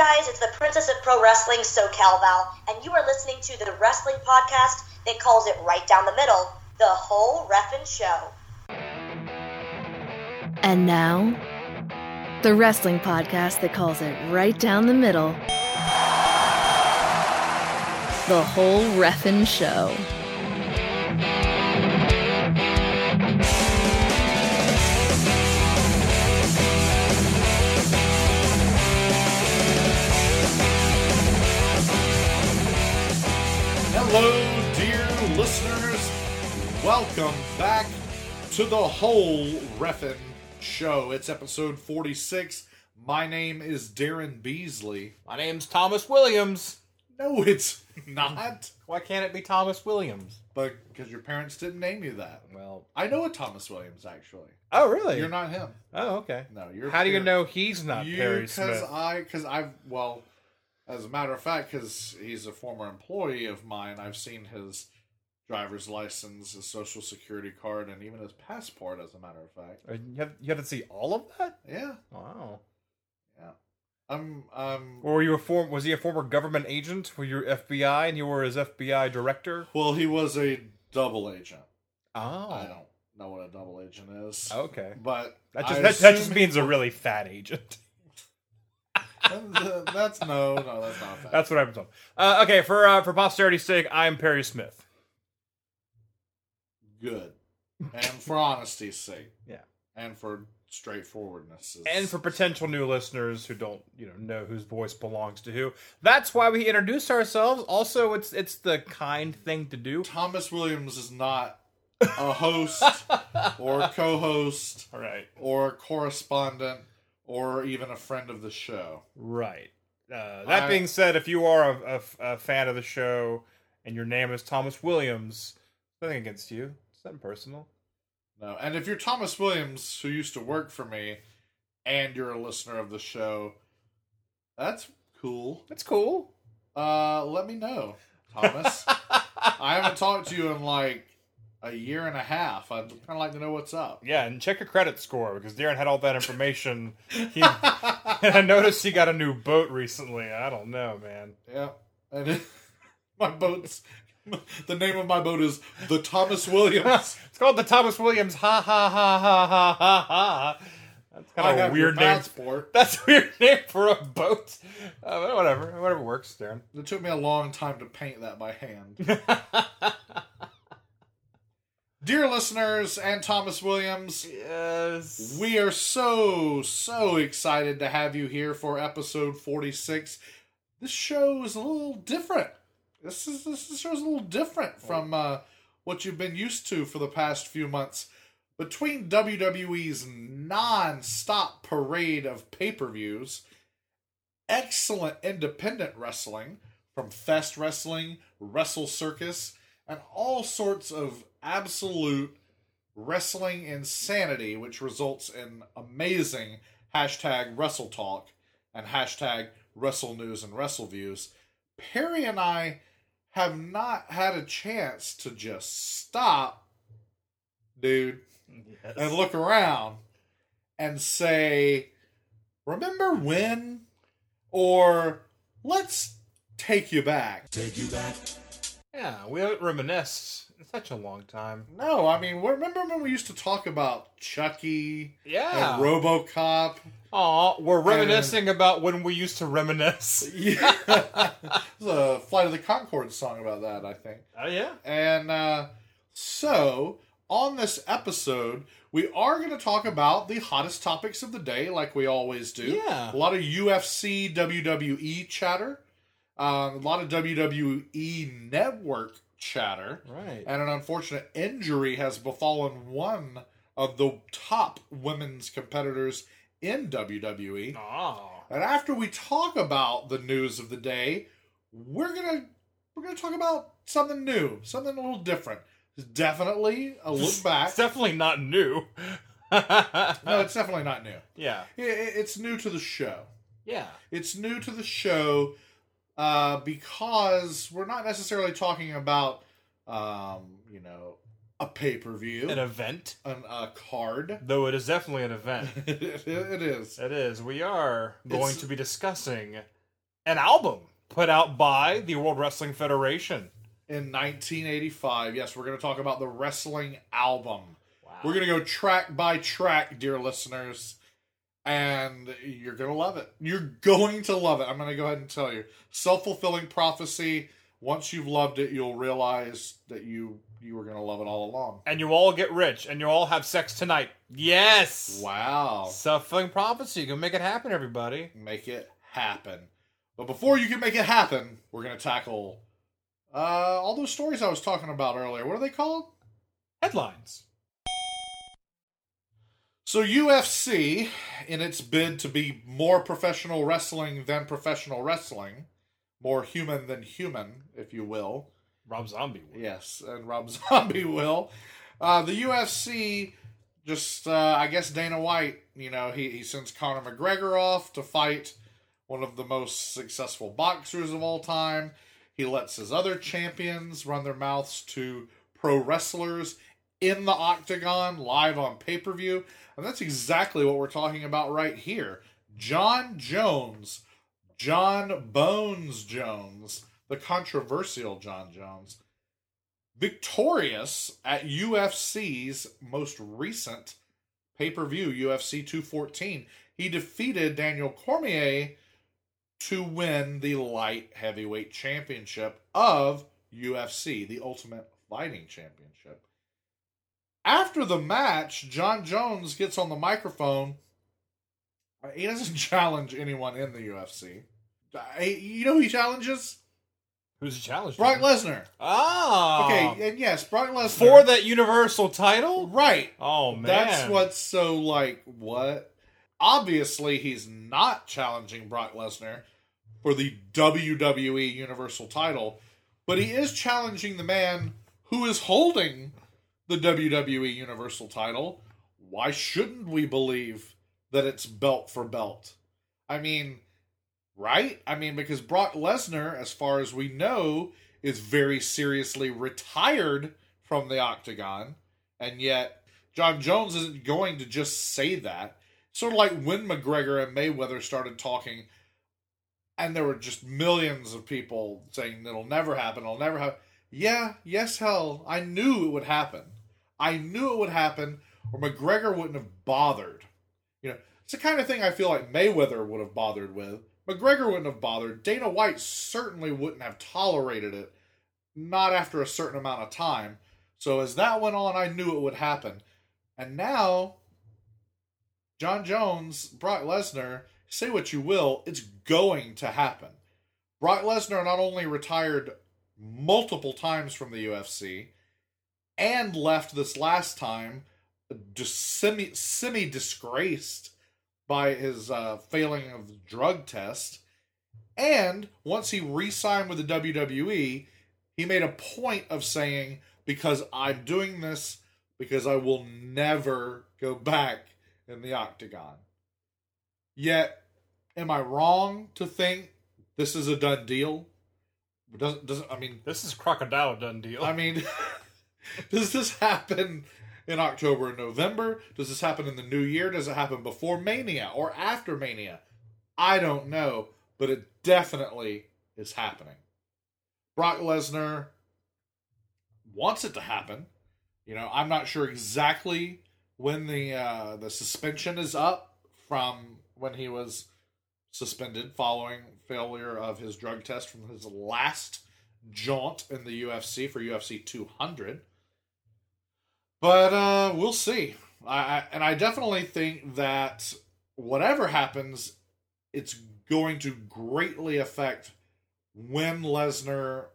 guys, it's the Princess of Pro Wrestling, SoCal Val, and you are listening to the wrestling podcast that calls it right down the middle, the whole Reffin' show. And now, the wrestling podcast that calls it right down the middle, the whole Reffin' show. Hello, dear listeners. Welcome back to the whole Reffin show. It's episode 46. My name is Daryn Beasley. My name's Thomas Williams. No, it's not. Why can't it be Thomas Williams? But because your parents didn't name you that. Well, I know a Thomas Williams, actually. oh really? You're not him. Oh, okay. No, you're. How do you know he's not you, Perry Because I, because I've, well, as a matter of fact, because he's a former employee of mine, I've seen his driver's license, his social security card, and even his passport, as a matter of fact. Uh, You have, you have to see all of that? Yeah, Wow. yeah. I'm, um, Or were you a form? Was he a former government agent? Were you FBI and you were his FBI director? well, he was a double agent. Oh, I don't know what a double agent is. Okay, But that just I that, that just assume- means a really fat agent. that's no, no, that's not fact. That's what I'm told. Uh, okay, for uh, for posterity's sake, I'm Perry Smith. good. And for honesty's sake. Yeah. And for straightforwardness. And for potential new listeners who don't, you know, know whose voice belongs to who, that's why we introduce ourselves. Also, it's it's the kind thing to do. Thomas Williams is not a host or a co-host All right, or a correspondent or even a friend of the show. right. Uh, that I- being said, if you are a, a- a fan of the show and your name is Thomas Williams, nothing against you. It's nothing personal. No. And if you're Thomas Williams who used to work for me and you're a listener of the show, that's cool. That's cool. Uh let me know, Thomas. I haven't talked to you in like a year and a half. I'd kind of like to know what's up. Yeah, and check your credit score because Daryn had all that information. He, and I noticed he got a new boat recently. I don't know, man. Yeah. And it, my boat's the name of my boat is the Thomas Williams. It's called the Thomas Williams. Ha ha ha ha ha ha ha. That's kind of a weird name. passport. That's a weird name for a boat. Uh, whatever, whatever works, Daryn. It took me a long time to paint that by hand. Dear listeners and Thomas Williams, yes. we are so, so excited to have you here for episode 46. This show is a little different. This is this show is a little different from uh, what you've been used to for the past few months. Between WWE's non-stop parade of pay-per-views, excellent independent wrestling from Fest Wrestling, Wrestle Circus, and all sorts of absolute wrestling insanity, which results in amazing hashtag Wrestle Talk and hashtag Wrestle News and Wrestle Views. Perry and I have not had a chance to just stop, dude, and look around and say, Remember when? Or let's take you back. Yeah, we haven't reminisced in such a long time. No, I mean, remember when we used to talk about Chucky Yeah. and RoboCop? Aw, we're reminiscing about when we used to reminisce. Yeah, there's a Flight of the Conchords song about that, I think. Oh yeah. And uh, so, on this episode, we are going to talk about the hottest topics of the day, like we always do. Yeah. A lot of UFC, WWE chatter, um, a lot of WWE network chatter. Right. and an unfortunate injury has befallen one of the top women's competitors in WWE. Oh. Ah. And after we talk about the news of the day, we're gonna we're gonna talk about something new, something a little different. It's definitely a look back. It's definitely not new. no, it's definitely not new. yeah. It's new to the show. Yeah. It's new to the show uh, because we're not necessarily talking about, um, you know, a pay per view, An event. an, a card. Though it is definitely an event. it is. it is. We are going It's- to be discussing An album put out by the World Wrestling Federation. in 1985. Yes, we're going to talk about the wrestling album. Wow. We're going to go track by track, dear listeners, and you're going to love it. You're going to love it. I'm going to go ahead and tell you. Self fulfilling prophecy. Once you've loved it, you'll realize that you you were going to love it all along. and you all get rich, and you all have sex tonight. Yes. Wow. Self-fulfilling prophecy. You can make it happen, everybody. Make it happen. But before you can make it happen, we're going to tackle uh, all those stories I was talking about earlier. What are they called? Headlines. So UFC, in its bid to be more professional wrestling than professional wrestling, more human than human, if you will. Rob Zombie. Will. Yes, and Rob Zombie will. Uh, the UFC just, uh, I guess Dana White, you know, he, he sends Conor McGregor off to fight one of the most successful boxers of all time. He lets his other champions run their mouths to pro wrestlers in the octagon live on pay per view. And that's exactly what we're talking about right here. Jon Jones, Jon Bones Jones, the controversial Jon Jones, victorious at UFC's most recent pay per view, UFC 214. He defeated Daniel Cormier to win the light heavyweight championship of UFC, the Ultimate Fighting Championship. After the match, Jon Jones gets on the microphone. He doesn't challenge anyone in the UFC. Uh, You know who he challenges? Who's he challenge? Brock Lesnar. Oh. Okay, and yes, Brock Lesnar. For that Universal title? Right. Oh, man. That's what's so like, what? Obviously, he's not challenging Brock Lesnar for the WWE Universal title, but he is challenging the man who is holding the WWE Universal title. Why shouldn't we believe that it's belt for belt? I mean, right? I mean, because Brock Lesnar, as far as we know, is very seriously retired from the octagon, and yet Jon Jones isn't going to just say that. Sort of like when McGregor and Mayweather started talking, and there were just millions of people saying it'll never happen, it'll never happen. Yeah, yes, hell, I knew it would happen. I knew it would happen, or McGregor wouldn't have bothered. You know, it's the kind of thing I feel like Mayweather would have bothered with. McGregor wouldn't have bothered. Dana White certainly wouldn't have tolerated it, not after a certain amount of time. So as that went on, I knew it would happen. And now, Jon Jones, Brock Lesnar, say what you will, it's going to happen. Brock Lesnar not only retired multiple times from the UFC and left this last time just semi semi disgraced by his uh, failing of the drug test. And once he re signed with the WWE, he made a point of saying, because I'm doing this because I will never go back in the octagon. Yet, am I wrong to think this is a done deal? Doesn't doesn't I mean This is Crocodile done deal. I mean does this happen in October and November? Does this happen in the new year? Does it happen before Mania or after Mania? I don't know, but it definitely is happening. Brock Lesnar wants it to happen. You know, I'm not sure exactly when the uh, the suspension is up from when he was suspended following failure of his drug test from his last jaunt in the UFC for UFC 200. But uh, we'll see. I, I and I definitely think that whatever happens, it's going to greatly affect when Lesnar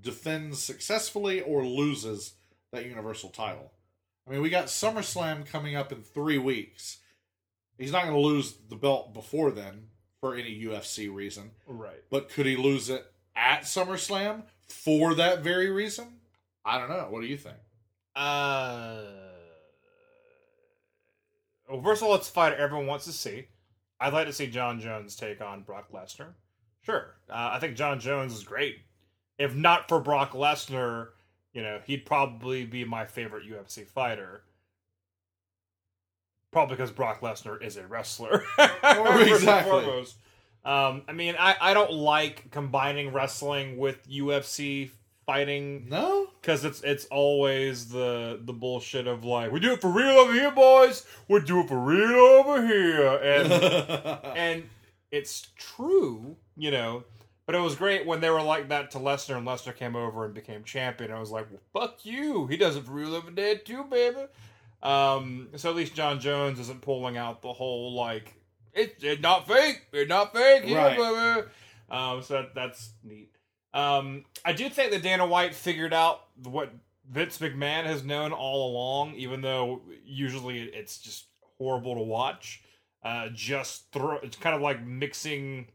defends successfully or loses that Universal title. I mean, we got SummerSlam coming up in three weeks. He's not going to lose the belt before then for any UFC reason. right. But could he lose it at SummerSlam for that very reason? I don't know. What do you think? Uh, well, first of all, it's a fight everyone wants to see. I'd like to see Jon Jones take on Brock Lesnar. Sure, uh, I think Jon Jones is great. If not for Brock Lesnar, you know, he'd probably be my favorite UFC fighter. Probably because Brock Lesnar is a wrestler. Exactly. Um, I mean, I, I don't like combining wrestling with UFC fighting No? because it's it's always the the bullshit of like we do it for real over here, boys. We do it for real over here, and and it's true, you know. But it was great when they were like that to Lesnar, and Lesnar came over and became champion. I was like, well, "Fuck you! He does it for real over there too, baby." Um, so at least Jon Jones isn't pulling out the whole like it's it's not fake, it's not fake, here, Right. baby. Um, so that, that's neat. Um, I do think that Dana White figured out what Vince McMahon has known all along, even though usually it's just horrible to watch. Uh, just throw it's kind of like mixing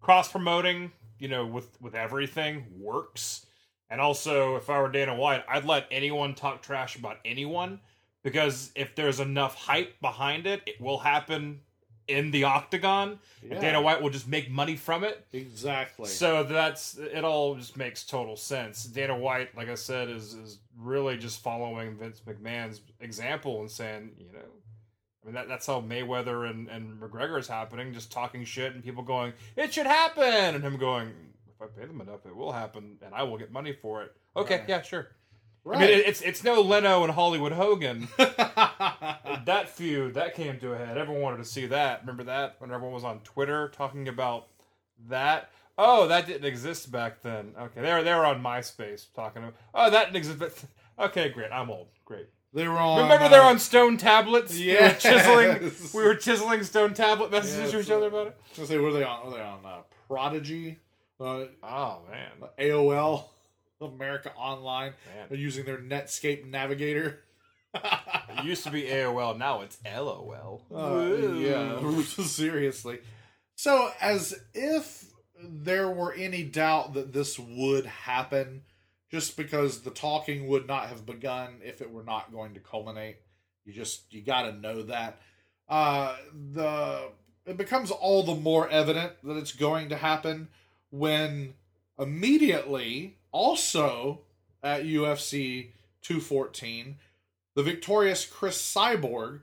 cross promoting, you know, with with everything works. And also, if I were Dana White, I'd let anyone talk trash about anyone because if there's enough hype behind it, it will happen in the octagon. Yeah. Dana White will just make money from it. Exactly. So that's it. All just makes total sense. Dana White, like I said, is is really just following Vince McMahon's example and saying, you know, I mean that that's how Mayweather and and McGregor is happening, just talking shit and people going, it should happen, and him going, if I pay them enough, it will happen, and I will get money for it. Okay, Right. yeah, sure. Right. I mean, it, it's it's no Leno and Hollywood Hogan. that feud that came to a head. Everyone wanted to see that. Remember that when everyone was on Twitter talking about that. Oh, that didn't exist back then. Okay, they were they were on MySpace talking. About, oh, that didn't exist. Okay, great. I'm old. Great. they were on. Remember uh, they're on stone tablets. We were chiseling. We were chiseling stone tablet messages to Yes. each other about it. I was say, were they on? Were they on uh, Prodigy, uh, Oh man, AOL, America Online? man. They're using their Netscape Navigator. It used to be AOL. Now it's LOL. Uh, yeah, seriously. So, as if there were any doubt that this would happen, just because the talking would not have begun if it were not going to culminate. You just you got to know that. Uh, the it becomes all the more evident that it's going to happen when immediately, also at UFC 214, the victorious Cris Cyborg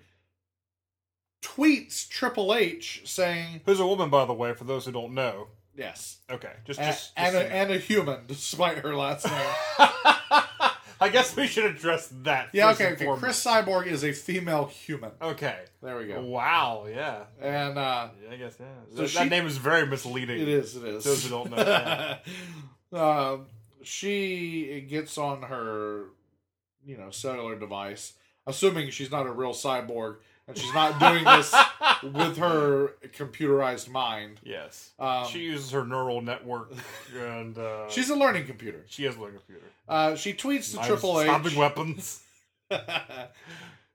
tweets Triple H saying, Who's a woman, by the way, for those who don't know. "Yes, Okay, just a- just, and, a, and a human, despite her last name." I guess we should address that. yeah, okay, okay. Cris Cyborg is a female human. Okay. There we go. Wow. Yeah. And uh, Yeah, I guess yeah. So that, she- that name is very misleading. it is, it is. Those who don't know. Um, she gets on her, you know, cellular device, assuming she's not a real cyborg and she's not doing this with her computerized mind. Yes. Um, she uses her neural network, and uh, she's a learning computer. she has a learning computer. Uh, she tweets to Triple H. weapons.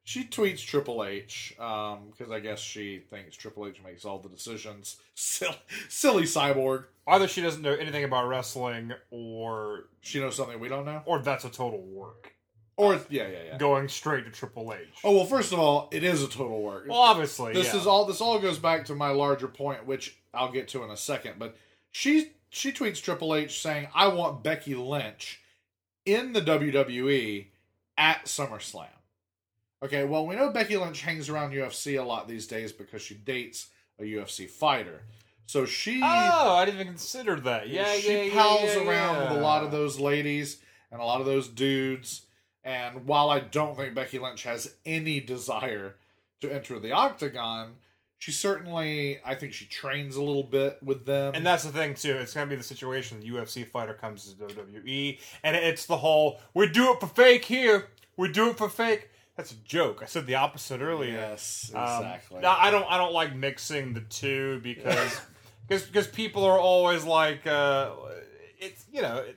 she tweets Triple H um, because I guess she thinks Triple H makes all the decisions. Silly, silly cyborg. Either she doesn't know anything about wrestling, or She knows something we don't know. or that's a total work. Or yeah, yeah, yeah. Going straight to Triple H. Oh well, first of all, it is a total work. well, obviously, this yeah. is all. This all goes back to my larger point, which I'll get to in a second. But she she tweets Triple H saying, "I want Becky Lynch in the WWE at SummerSlam." Okay, well we know Becky Lynch hangs around UFC a lot these days because she dates a UFC fighter. So she Oh, I didn't even consider that. Yeah, she yeah, pals yeah, yeah, around with a lot of those ladies and a lot of those dudes. And while I don't think Becky Lynch has any desire to enter the octagon, she certainly, I think she trains a little bit with them. And that's the thing too. It's gonna be the situation. The UFC fighter comes to WWE, and it's the whole "we do it for fake here, we do it for fake." That's a joke. I said the opposite earlier. yes, Um, exactly. no, I don't. I don't like mixing the two because because because people are always like, uh, it's you know, it,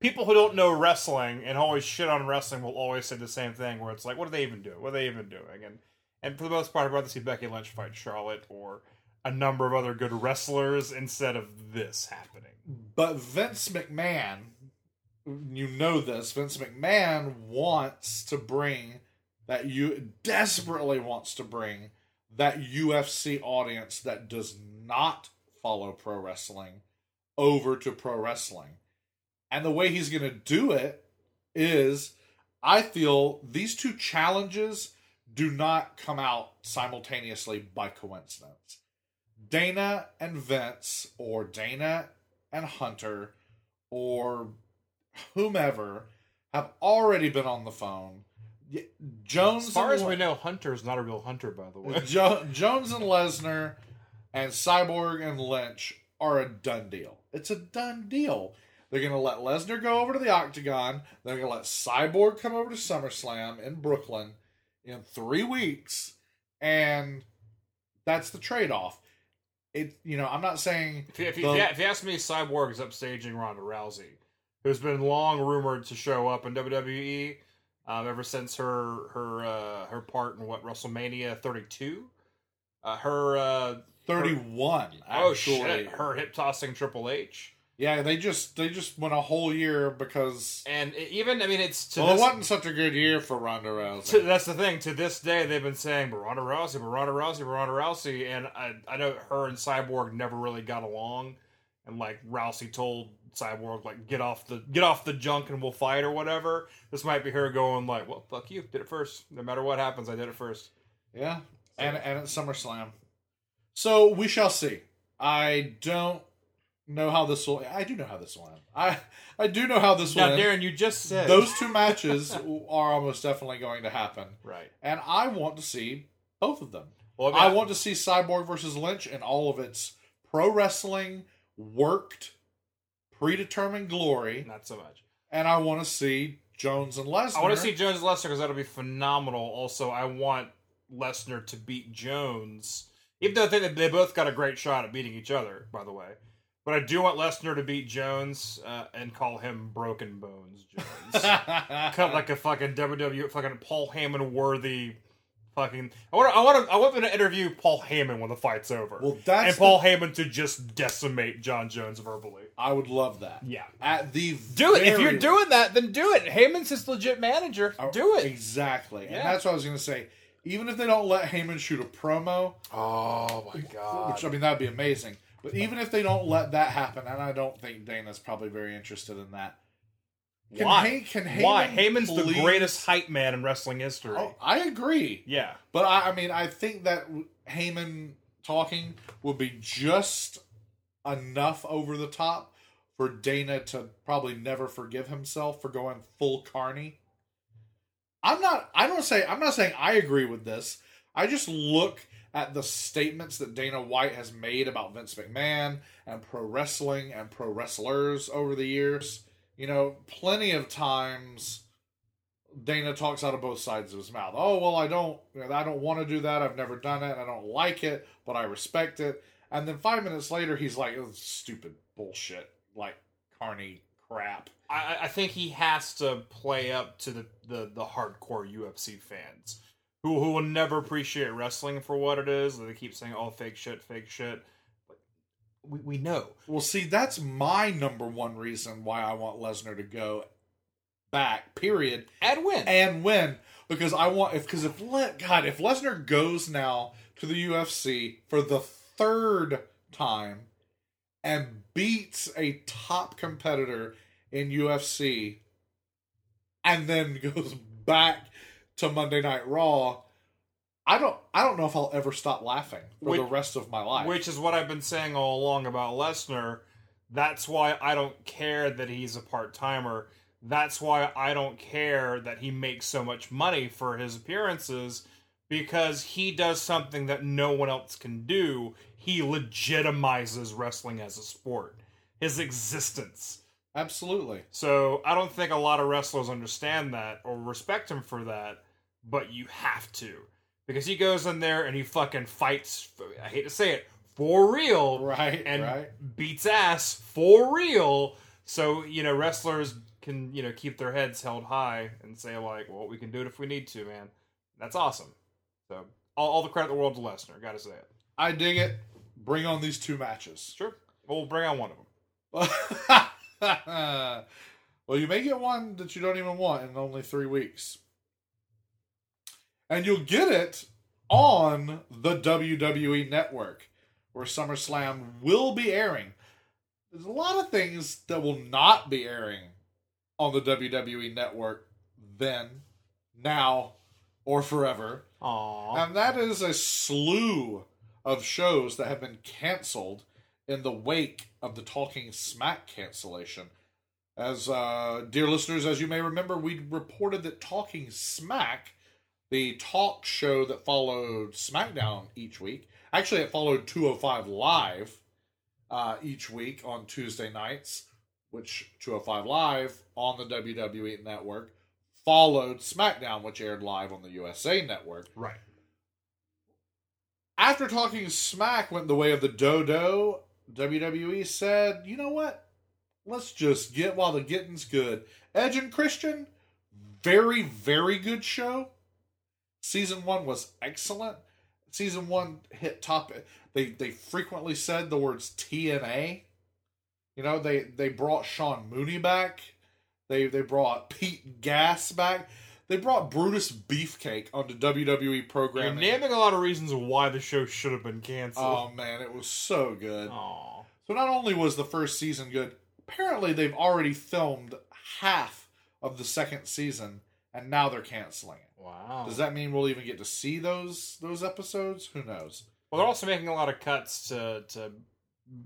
people who don't know wrestling and always shit on wrestling will always say the same thing. Where it's like, what are they even doing? What are they even doing? And and for the most part, I'd rather see Becky Lynch fight Charlotte or a number of other good wrestlers instead of this happening. But Vince McMahon, you know this, Vince McMahon wants to bring that you desperately wants to bring that UFC audience that does not follow pro wrestling over to pro wrestling. And the way he's going to do it is I feel these two challenges do not come out simultaneously by coincidence. Dana and Vince, or Dana and Hunter, or whomever have already been on the phone. Y- Jones, As far as Le- we know, Hunter's not a real hunter, by the way. Jo- Jones and Lesnar and Cyborg and Lynch are a done deal. It's a done deal. They're going to let Lesnar go over to the Octagon. They're going to let Cyborg come over to SummerSlam in Brooklyn in three weeks, and that's the trade off. It, you know, I'm not saying If you, if, you, the- you, if you ask me, Cyborg is upstaging Ronda Rousey, who's been long rumored to show up in WWE um, ever since her her uh, her part in what WrestleMania 32. Uh, her uh, 31. oh actually. shit, her hip tossing Triple H, Yeah, they just they just went a whole year because and even I mean it's to well, it wasn't such a good year for Ronda Rousey. to, that's the thing. To this day, they've been saying Ronda Rousey, Ronda Rousey, Ronda Rousey, and I I know her and Cyborg never really got along, and like Rousey told Cyborg like get off the get off the junk and we'll fight or whatever. This might be her going like, well, fuck you, did it first. No matter what happens, I did it first. Yeah, and and at SummerSlam. So we shall see. I don't know how this will. I do know how this will end. I I do know how this will Now, end. Daryn, you just said Those two matches are almost definitely going to happen, right. and I want to see both of them. Well, I want to see Cyborg versus Lynch and all of its pro wrestling worked, predetermined glory, not so much. and I want to see Jones and Lesnar. I want to see Jones and Lesnar because that'll be phenomenal. Also, I want Lesnar to beat Jones, even though I think that they both got a great shot at beating each other. By the way, but I do want Lesnar to beat Jones uh, and call him Broken Bones Jones, cut like a fucking WWE fucking Paul Heyman worthy. Fucking, I want, I want, to, I want them to interview Paul Heyman when the fight's over, Well, that's and Paul Heyman to just decimate Jon Jones verbally. I would love that. Yeah, At the do it. If you're doing that, then do it. Heyman's his legit manager. Oh, Do it. Exactly. And that's what I was going to say. Even if they don't let Heyman shoot a promo, Oh my god. which I mean, that'd be amazing. But even if they don't let that happen, and I don't think Dana's probably very interested in that. Can Why? Hey- can Heyman Why? Heyman's please- the greatest hype man in wrestling history. Oh, I agree. Yeah. But I, I mean, I think that Heyman talking would be just enough over the top for Dana to probably never forgive himself for going full carny. I'm not. I don't say. I'm not saying I agree with this. I just look at the statements that Dana White has made about Vince McMahon and pro wrestling and pro wrestlers over the years. You know, plenty of times Dana talks out of both sides of his mouth. Oh well, I don't, you know, I don't want to do that. I've never done it. I don't like it, but I respect it. And then five minutes later, he's like, oh, "Stupid bullshit, like carny crap." I, I think he has to play up to the, the, the hardcore UFC fans who who will never appreciate wrestling for what it is. They keep saying, "Oh, fake shit, fake shit." We we know. Well, see, that's my number one reason why I want Lesnar to go back. Period. And win. and win because I want if because if Le, God if Lesnar goes now to the UFC for the third time and beats a top competitor in UFC and then goes back to Monday Night Raw, I don't I don't know if I'll ever stop laughing for Which- the rest of my life. Which is what I've been saying all along about Lesnar. That's why I don't care that he's a part timer. That's why I don't care that he makes so much money for his appearances because he does something that no one else can do. He legitimizes wrestling as a sport, his existence. Absolutely. So I don't think a lot of wrestlers understand that or respect him for that, but you have to. Because he goes in there and he fucking fights, I hate to say it, for real. Right. And right. beats ass for real. So, you know, wrestlers can, you know, keep their heads held high and say, like, well, we can do it if we need to, man. That's awesome. So, all, all the credit in the world to Lesnar. Gotta say it. I dig it. Bring on these two matches. Sure. Well, we'll bring on one of them. well, you may get one that you don't even want in only three weeks. And you'll get it on the WWE network, where SummerSlam will be airing. There's a lot of things that will not be airing on the WWE network then, now, or forever. Aww. And that is a slew of shows that have been canceled in the wake of the Talking Smack cancellation. As uh, dear listeners, as you may remember, we reported that Talking Smack, the talk show that followed SmackDown each week, actually it followed 205 Live uh, each week on Tuesday nights, which 205 Live on the WWE network followed SmackDown, which aired live on the USA network. Right. After Talking Smack went the way of the dodo, WWE said, you know what? Let's just get while the getting's good. Edge and Christian, very, very good show. Season one was excellent. Season one hit top. They they frequently said the words TNA. You know, they they brought Sean Mooney back. They they brought Pete Gas back. They brought Brutus Beefcake onto WWE programming. You're naming a lot of reasons why the show should have been canceled. Oh man, it was so good. Aw. So not only was the first season good, apparently they've already filmed half of the second season, and now they're canceling it. Wow. Does that mean we'll even get to see those those episodes? Who knows? Well, they're also making a lot of cuts to to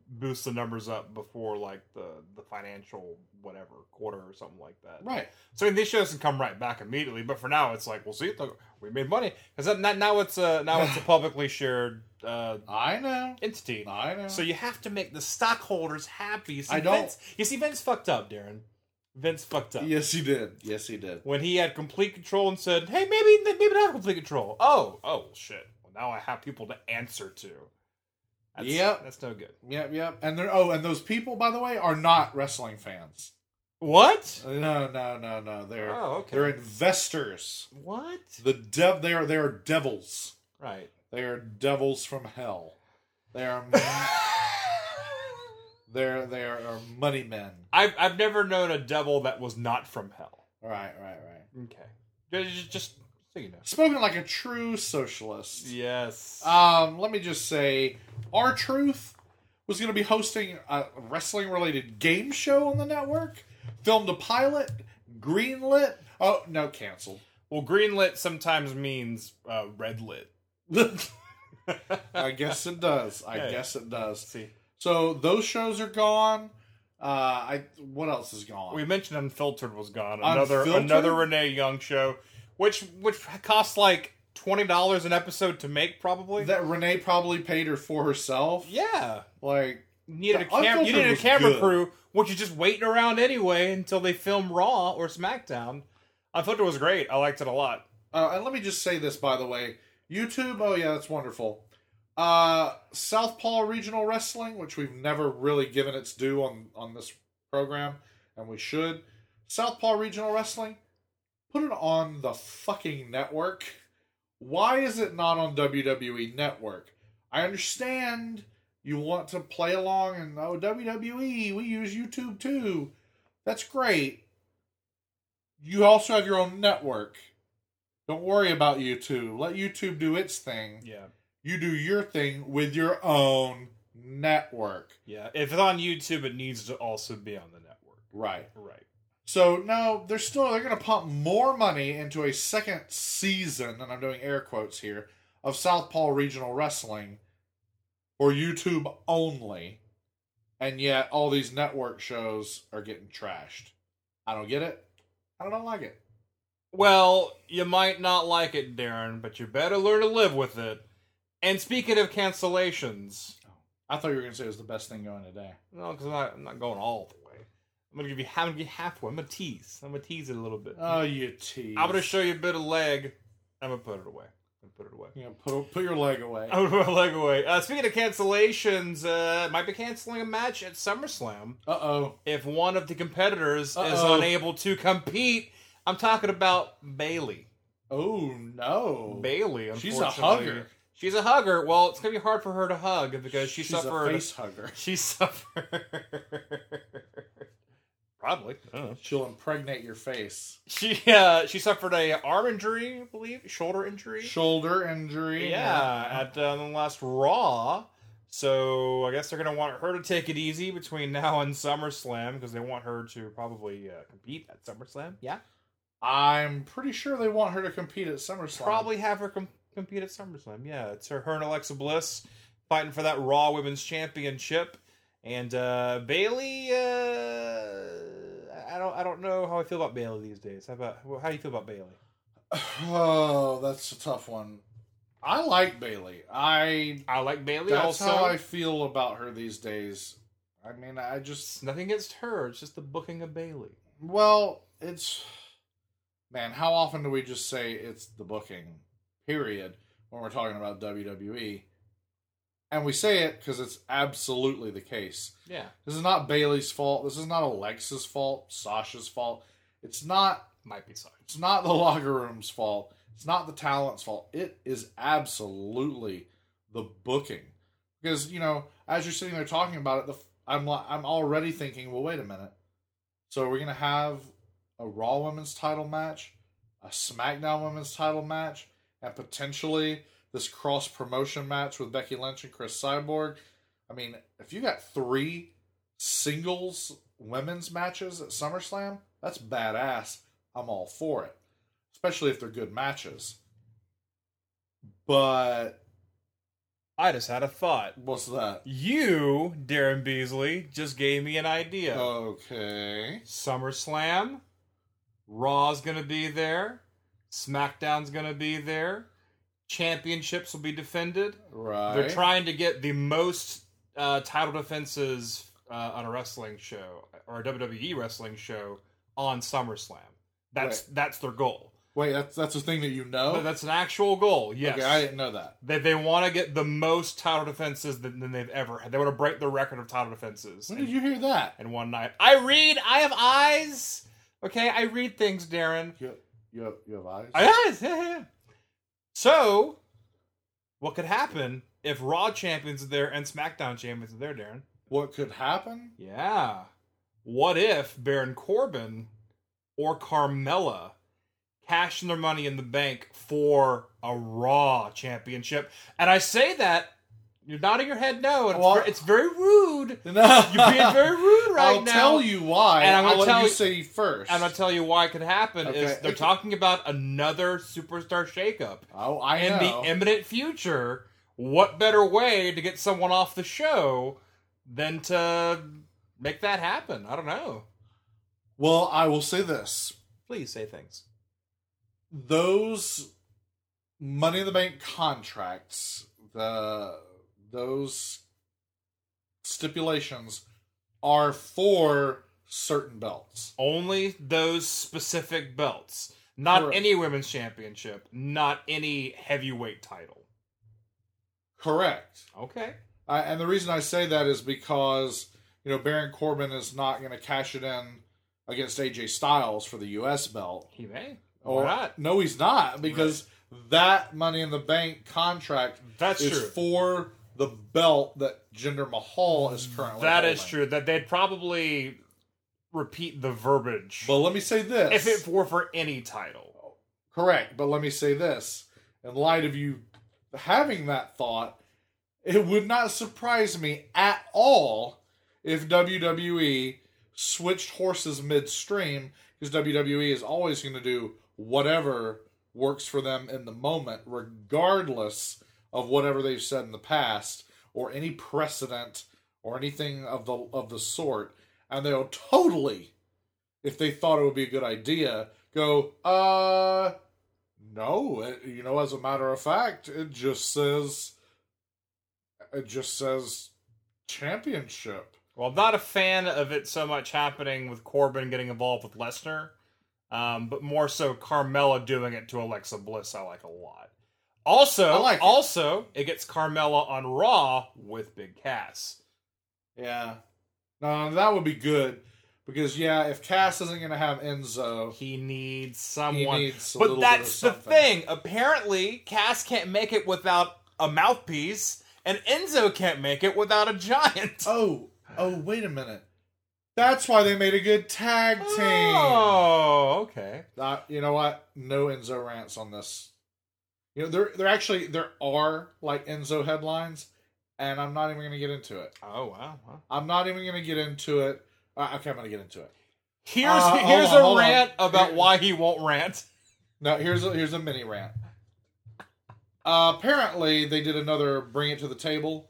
boost the numbers up before like the the financial whatever quarter or something like that. Right. So I mean, these shows can come right back immediately, but for now it's like, well, see, we made money because now, now it's a now it's a publicly shared uh, I know. entity. I know. So you have to make the stockholders happy. See, I don't- Vince, you see, Vince fucked up, Daryn. Vince fucked up. yes, he did. Yes, he did. When he had complete control and said, "Hey, maybe maybe not have complete control." Oh, oh shit! Well, now I have people to answer to. That's, Yep. that's no good. Yep, yep. And they're oh, and those people, by the way, are not wrestling fans. What? No, no, no, no. They're Oh, okay. they're investors. What? The dev they are they are devils. Right. They are devils from hell. They are they're they are money men. I've I've never known a devil that was not from hell. Right, right, right. Okay. Just, just so you know. Spoken like a true socialist. Yes. Um, let me just say, R-Truth was going to be hosting a wrestling related game show on the network. Filmed a pilot, greenlit. Oh no, canceled. well, greenlit sometimes means uh, red lit. I guess it does. I Yeah, guess it does. See, So those shows are gone. Uh, I what else is gone? we mentioned Unfiltered was gone. Another Unfiltered? another Renee Young show, which which costs like twenty dollars an episode to make, probably. that Renee probably paid her for herself. yeah. Like You needed a cam- you needed a camera good. crew, which is just waiting around anyway until they film Raw or SmackDown. I thought it was great. I liked it a lot. Uh, and let me just say this, by the way. YouTube, oh yeah, that's wonderful. Uh, Southpaw Regional Wrestling, which we've never really given its due on on this program, and we should. Southpaw Regional Wrestling, put it on the fucking network. Why is it not on WWE Network? I understand you want to play along and oh WWE, we use YouTube too. That's great. You also have your own network. Don't worry about YouTube. Let YouTube do its thing. Yeah. You do your thing with your own network. Yeah. If it's on YouTube, it needs to also be on the network. Right. Right. So now they're still they're gonna pump more money into a second season, and I'm doing air quotes here, of Southpaw Regional Wrestling for YouTube only. And yet all these network shows are getting trashed. I don't get it. I don't like it. Well, you might not like it, Daryn, but you better learn to live with it. And speaking of cancellations, oh, I thought you were gonna say it was the best thing going today. no, because I'm not, I'm not going all. I'm gonna give you, I'm gonna give you halfway. I'm gonna tease. I'm gonna tease it a little bit. Oh, you tease. I'm gonna show you a bit of leg. I'm gonna put it away. I'm gonna put it away. Know, put put your leg away. I'm gonna put my leg away. Uh, speaking of cancellations, uh, might be canceling a match at SummerSlam Uh oh. if one of the competitors is Uh-oh. unable to compete. I'm talking about Bayley. Oh no. Bayley, She's a hugger. She's a hugger. Well, it's gonna be hard for her to hug because she She's suffered. a face hugger. She suffered. Probably. I don't know. She'll impregnate your face. She uh, she suffered a arm injury, I believe, shoulder injury. Shoulder injury. Yeah, at uh, the last Raw. So I guess they're gonna want her to take it easy between now and SummerSlam because they want her to probably uh, compete at SummerSlam. Yeah, I'm pretty sure they want her to compete at SummerSlam. probably have her com- compete at SummerSlam. Yeah, it's her, her and Alexa Bliss fighting for that Raw Women's Championship, and uh, Bayley. Uh, I don't. I don't know how I feel about Bayley these days. How about how do you feel about Bayley? Oh, that's a tough one. I like Bayley. I I like Bayley. that's also, how I feel about her these days. I mean, I just It's nothing against her. It's just the booking of Bayley. well, it's man. How often do we just say it's the booking? Period. When we're talking about WWE, and we say it because it's absolutely the case. Yeah, This is not Bayley's fault. This is not Alexa's fault. Sasha's fault. It's not might be sorry. It's not the locker room's fault. It's not the talent's fault. It is absolutely the booking. Because you know, as you're sitting there talking about it, the I'm I'm already thinking, well, wait a minute. So we're gonna have a Raw Women's Title match, a SmackDown Women's Title match, and potentially this cross promotion match with Becky Lynch and Cris Cyborg. I mean, if you got three singles women's matches at SummerSlam, that's badass. I'm all for it, especially if they're good matches. But I just had a thought. what's that? You, Daryn Beasley, just gave me an idea. Okay. SummerSlam, Raw's gonna be there, SmackDown's gonna be there, championships will be defended. Right. They're trying to get the most uh, title defenses uh, on a wrestling show or a WWE wrestling show on SummerSlam. That's that's their goal. Wait, that's that's a thing that you know. That's an actual goal. Yes. Okay, I didn't know that. They, they want to get the most title defenses than, than they've ever had. They want to break the record of title defenses. When did you hear that? In one night, I read. I have eyes. Okay, I read things, Daryn. You, you have you have eyes. I have eyes. Yeah, yeah. So, what could happen if Raw champions are there and SmackDown champions are there, Daryn? what could happen? Yeah. What if Baron Corbin or Carmella cash in their money in the bank for a Raw championship? And I say that you're nodding your head no, and it's, Well- it's very rude. No, You're being very rude right now. I'll tell you why. And I'm I'll gonna tell you you- say first. And I'll tell you why it could happen is they're talking about another superstar shakeup oh, I in know. the imminent future. What better way to get someone off the show than to make that happen? I don't know. well, I will say this: Please say things. those Money in the Bank contracts, the those stipulations are for certain belts. Only those specific belts. Not Correct. any women's championship. Not any heavyweight title. Correct. Okay. I, and the reason I say that is because you know Baron Corbin is not going to cash it in against AJ Styles for the U.S. belt. He may. Or Why not? No, he's not because that Money in the Bank contract That's is true. for the belt that Jinder Mahal is currently. That is holding. true. That they'd probably repeat the verbiage But let me say this: if it were for any title. Correct, but let me say this: in light of you having that thought, it would not surprise me at all if WWE switched horses midstream because WWE is always going to do whatever works for them in the moment, regardless of whatever they've said in the past or any precedent or anything of the of the sort, and they'll totally, if they thought it would be a good idea, go, uh, no, it, you know, as a matter of fact, it just says, it just says championship. Well, I'm not a fan of it so much happening with Corbin getting involved with Lesnar, um, but more so Carmella doing it to Alexa Bliss. I like a lot. Also, like it. also it gets Carmella on Raw with Big Cass. Yeah, no, that would be good because yeah, if Cass isn't going to have Enzo, He needs he someone. needs a but little bit of that's the thing. Apparently, Cass can't make it without a mouthpiece, and Enzo can't make it without a giant. Oh, oh, wait a minute. That's why they made a good tag team. Oh, okay. Uh, you know what? No Enzo rants on this. You know, there there actually there are like Enzo headlines, and I'm not even going to get into it. Oh wow. I'm not even going to get into it. Uh, okay, I'm going to get into it. Here's Uh, here's on, a hold on. rant about Here- why he won't rant. No, here's a, here's a mini rant. Uh, apparently, they did another bring it to the table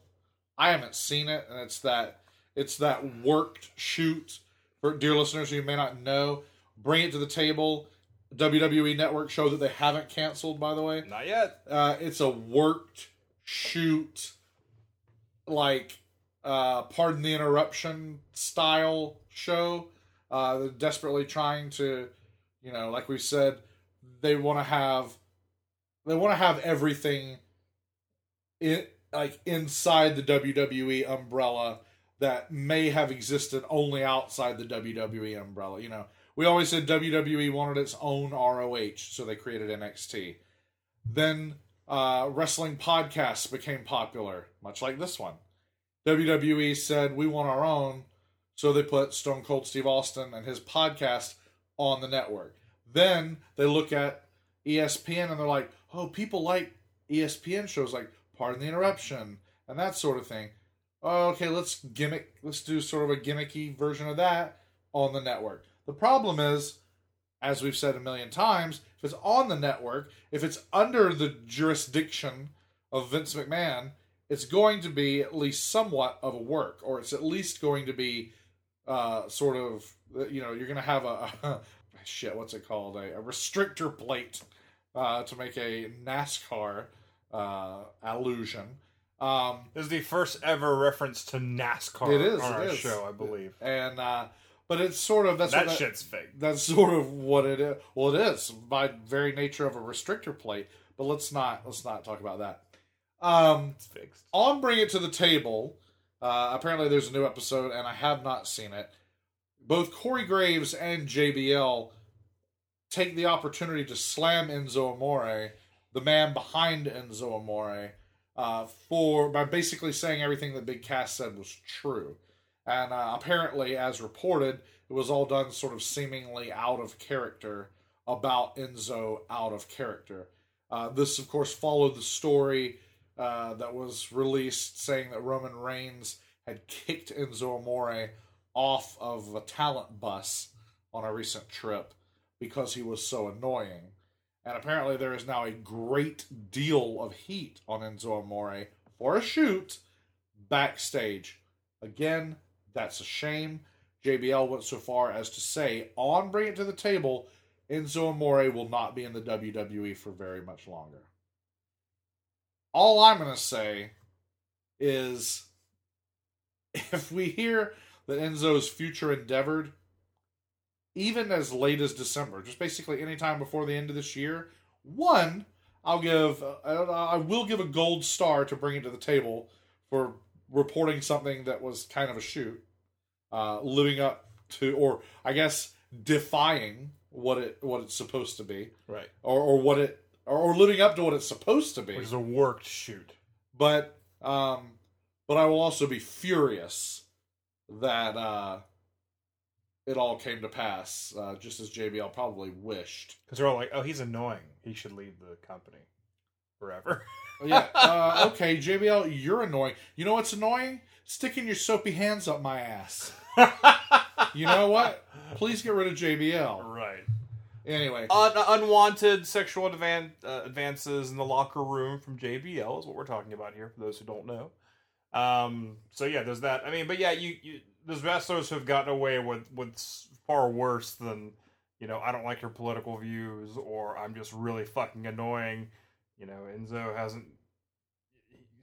I haven't seen it, and it's that it's that worked shoot for dear listeners who may not know. Bring it to the table. WWE Network show that they haven't canceled, by the way. Not yet. Uh, it's a worked shoot, like uh, pardon the interruption style show. Uh, they're desperately trying to, you know, like we said, they want to have, they want to have everything, in like inside the WWE umbrella that may have existed only outside the WWE umbrella. You know, we always said WWE wanted its own ROH, so they created NXT. Then uh, wrestling podcasts became popular, much like this one. WWE said, We want our own, so they put Stone Cold Steve Austin and his podcast on the network. Then they look at ESPN and they're like, Oh, people like ESPN shows like Pardon the Interruption and that sort of thing. Oh, okay, let's gimmick, let's do sort of a gimmicky version of that on the network. The problem is, as we've said a million times, if it's on the network, if it's under the jurisdiction of Vince McMahon, it's going to be at least somewhat of a work, or it's at least going to be uh, sort of, you know, you're going to have a, a shit, what's it called? A, a restrictor plate uh, to make a NASCAR uh, allusion. Um, This is the first ever reference to NASCAR It is, on our is. show, I believe. and uh, but it's sort of that's that what shit's fake. that's sort of what it is. Well, it is by very nature of a restrictor plate. But let's not let's not talk about that. Um, It's fixed. on Bring It to the Table, uh, apparently there's a new episode, and I have not seen it. Both Corey Graves and JBL take the opportunity to slam Enzo Amore, the man behind Enzo Amore, uh, for by basically saying everything that Big Cass said was true. And uh, apparently, as reported, it was all done sort of seemingly out of character about Enzo out of character. Uh, this, of course, followed the story uh, that was released saying that Roman Reigns had kicked Enzo Amore off of a talent bus on a recent trip because he was so annoying. And apparently, there is now a great deal of heat on Enzo Amore for a shoot backstage. Again, that's a shame. JBL went so far as to say on Bring It to the Table, Enzo Amore will not be in the WWE for very much longer. All I'm going to say is if we hear that Enzo's future endeavored, even as late as December, just basically any time before the end of this year, one, I'll give, uh, I will give a gold star to bring it to the table for reporting something that was kind of a shoot, uh, living up to, or I guess defying what it what it's supposed to be, Right. or or what it or, or living up to what it's supposed to be. Which is a worked shoot. But um, but I will also be furious that uh, it all came to pass, uh, just as JBL probably wished. Because they're all like, oh, he's annoying. He should leave the company forever. yeah. Uh, okay, JBL, you're annoying. You know what's annoying? Sticking your soapy hands up my ass. You know what? Please get rid of JBL. right. Anyway, Un- unwanted sexual advan- uh, advances in the locker room from JBL is what we're talking about here. For those who don't know, um, so yeah, there's that. I mean, but yeah, you, you there's wrestlers who have gotten away with with far worse than you know. I don't like your political views, or I'm just really fucking annoying. You know, Enzo hasn't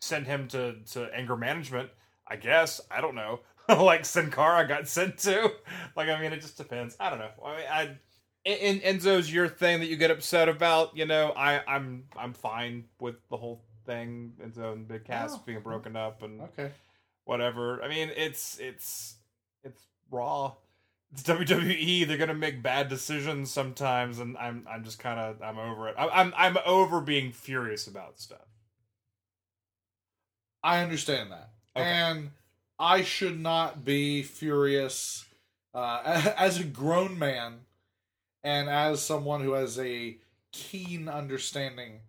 sent him to to anger management. I guess I don't know. like Sin Cara got sent to. Like I mean, it just depends. I don't know. I mean, I in Enzo's your thing that you get upset about, you know, I I'm I'm fine with the whole thing. Enzo and Big Cass Oh. being oh, broken up and okay. whatever. I mean, it's it's it's raw. It's WWE. They're gonna make bad decisions sometimes, and I'm I'm just kind of I'm over it. I'm I'm over being furious about stuff. I understand that. Okay. And I should not be furious uh, as a grown man and as someone who has a keen understanding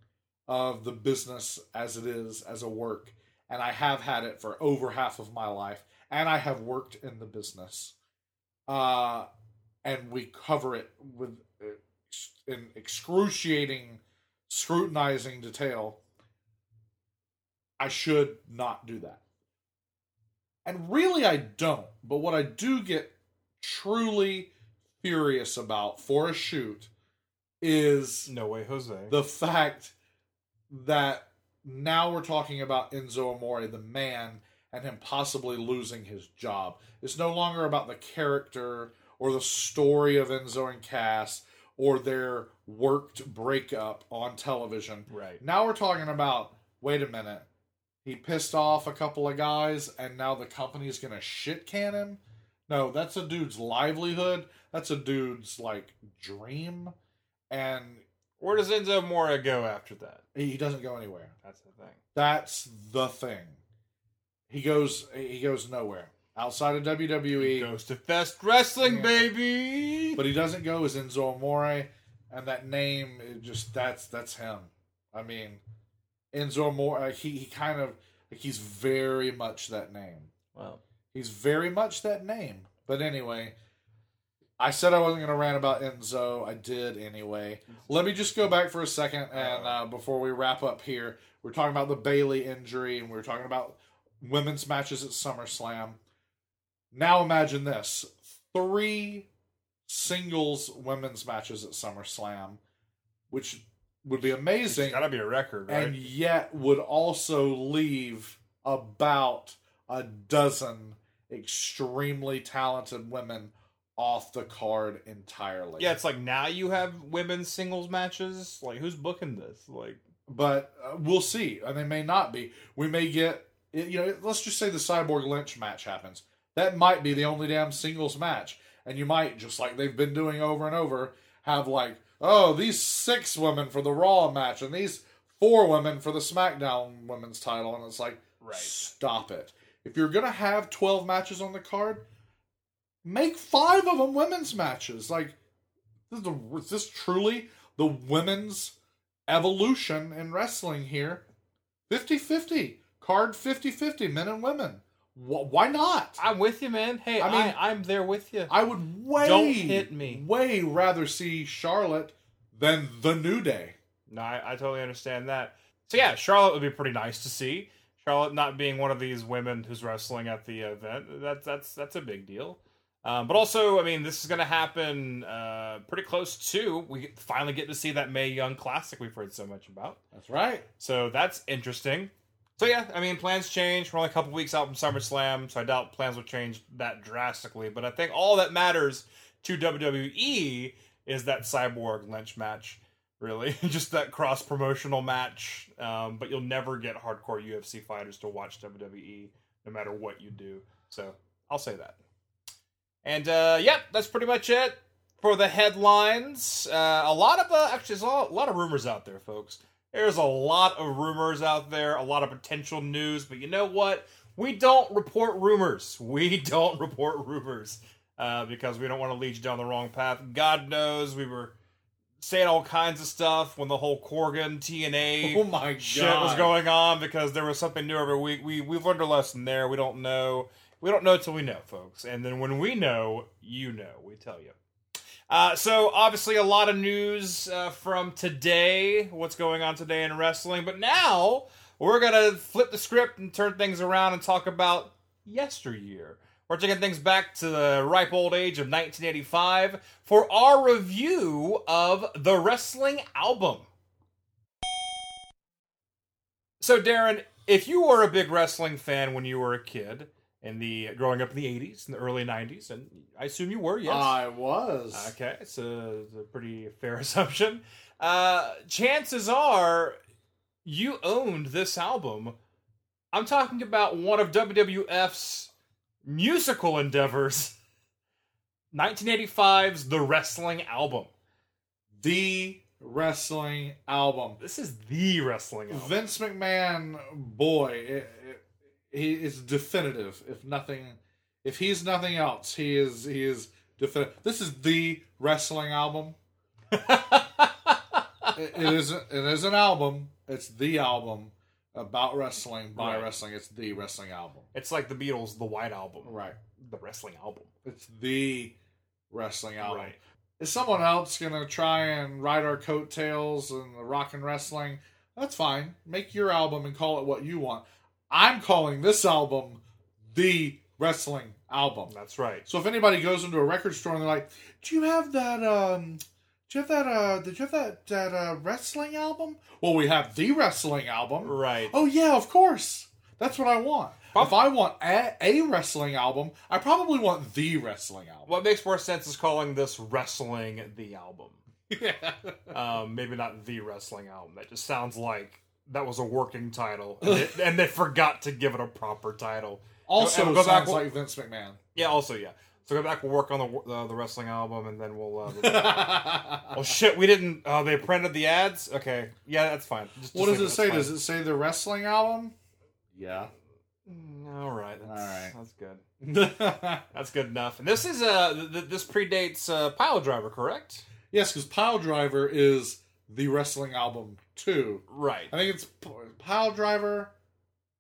of the business as it is as a work. And I have had it for over half of my life. And I have worked in the business. Uh, and we cover it with uh, in excruciating, scrutinizing detail. I should not do that. And really, I don't. But what I do get truly furious about for a shoot is No way, Jose. the fact that now we're talking about Enzo Amore, the man, and him possibly losing his job. It's no longer about the character or the story of Enzo and Cass or their worked breakup on television. right. Now we're talking about wait a minute. He pissed off a couple of guys and now the company's going to shit can him? No, that's a dude's livelihood. That's a dude's like dream and Where does Enzo Amore go after that? he doesn't go anywhere. That's the thing. That's the thing. He goes he goes nowhere outside of WWE, he Goes to Fest Wrestling, Yeah. baby. but he doesn't go as Enzo Amore, and that name it just that's that's him. I mean, Enzo Amore, like, he he kind of like he's very much that name. well, He's very much that name. But anyway, I said I wasn't going to rant about Enzo. I did anyway. Let me just go back for a second, and uh, before we wrap up here, we're talking about the Bayley injury, and we are talking about women's matches at SummerSlam. Now imagine this: three singles women's matches at SummerSlam, which would be amazing it's got to be a record, right? and yet would also leave about a dozen extremely talented women off the card entirely. yeah, it's like now you have women's singles matches. Like, who's booking this? Like, but uh, we'll see, and they may not be. We may get, you know, let's just say the Cyborg Lynch match happens. That might be the only damn singles match, and you might just like they've been doing over and over, have like, oh, these six women for the Raw match, and these four women for the SmackDown Women's title, and it's like, Right. stop it. If you're gonna have twelve matches on the card, make five of them women's matches. Like, is, the, is this truly the women's evolution in wrestling here? 50 50. Card 50 50, men and women. Wh- why not? I'm with you, man. Hey, I mean, I, am there with you. I would way, Don't hit me. way rather see Charlotte than the New Day. No, I, I totally understand that. So yeah, Charlotte would be pretty nice to see. Charlotte not being one of these women who's wrestling at the event, that's that's that's a big deal. Um, but also, I mean, this is going to happen uh, pretty close to. We finally get to see that Mae Young Classic we've heard so much about. That's right. So that's interesting. So yeah, I mean, plans change. We're only a couple weeks out from SummerSlam, so I doubt plans will change that drastically. But I think all that matters to WWE is that Cyborg Lynch match. Really, just that cross promotional match. Um, but you'll never get hardcore UFC fighters to watch WWE, no matter what you do. So I'll say that. And uh, yep, that's pretty much it for the headlines. Uh, a lot of uh, actually, there's a lot of rumors out there, folks. There's a lot of rumors out there, a lot of potential news, but you know what? We don't report rumors. We don't report rumors uh, because we don't want to lead you down the wrong path. God knows we were saying all kinds of stuff when the whole Corgan TNA Oh my god. shit was going on because there was something new every week. We we've learned a lesson there. We don't know. We don't know till we know, folks. And then when we know, you know. We tell you. Uh, so obviously a lot of news uh, from today. What's going on today in wrestling? But now we're gonna flip the script and turn things around and talk about yesteryear. We're taking things back to the ripe old age of 1985 for our review of the wrestling album. So, Daryn, if you were a big wrestling fan when you were a kid, in the growing up in the 80s and the early 90s, and I assume you were, yes. I was. Okay, it's a, it's a pretty fair assumption. Uh, chances are you owned this album. I'm talking about one of WWF's musical endeavors 1985's The Wrestling Album. the wrestling album. This is the wrestling album. Vince McMahon, boy, it, it, he is definitive. If nothing, if he's nothing else, he is he is definitive. This is the wrestling album. It, it is it is an album. It's the album about wrestling by Right. wrestling. It's the wrestling album. it's like the Beatles' The White Album. Right. The wrestling album. It's the wrestling album. Right. Is someone else gonna try and ride our coattails and the rock and wrestling? That's fine. Make your album and call it what you want. I'm calling this album the wrestling album. That's right. So if anybody goes into a record store and they're like, "Do you have that? Um, do you have that? Uh, did you have that that uh, wrestling album?" Well, we have the wrestling album. Right. Oh yeah, of course. That's what I want. Prob- if I want a, a wrestling album, I probably want the wrestling album. What makes more sense is calling this wrestling the album. yeah. Um, maybe not the wrestling album. That just sounds like that was a working title, and they, and they forgot to give it a proper title. Also, we'll go sounds back- like Vince McMahon. Yeah. Also, yeah. So go back. We'll work on the uh, the wrestling album, and then we'll. Uh, oh shit! We didn't. Oh, they printed the ads. Okay. Yeah, that's fine. Just, what just does it say? that's Does it say the wrestling album? Yeah. Mm, All right. That's, All right. That's good. That's good enough. And this is uh th- this predates uh, Piledriver, correct? yes, because Piledriver is the wrestling album too. Right. I think it's Piledriver,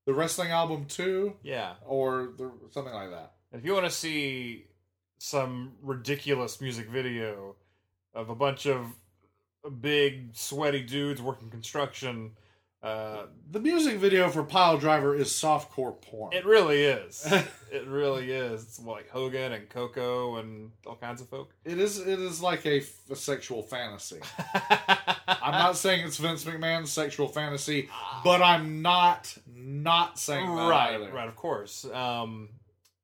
the wrestling album two, Yeah. or the, something like that. If you want to see some ridiculous music video of a bunch of big sweaty dudes working construction, uh, The music video for Pile Driver is softcore porn. it really is. it really is. It's like Hogan and Koko and all kinds of folk. it is. It is like a sexual fantasy. I'm not saying it's Vince McMahon's sexual fantasy, but I'm not not saying that right, either. right, of course. Um,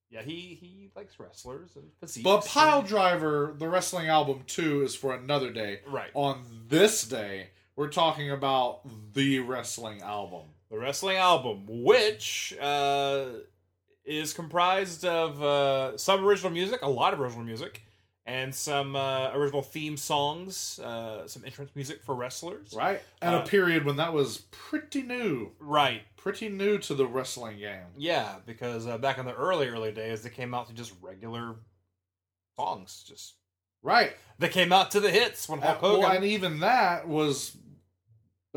yeah, he he likes wrestlers and physiques. But Pile and- Driver, the wrestling album too, is for another day. right, On this day, we're talking about the wrestling album. the wrestling album, which uh, is comprised of uh, some original music, a lot of original music, and some uh, original theme songs, uh, some entrance music for wrestlers. Right? At Uh, a period when that was pretty new. Right. Pretty new to the wrestling game. Yeah, because uh, back in the early early days, they came out to just regular songs. Just Right. they came out to the hits when Hulk Uh, well, Hogan. and even that was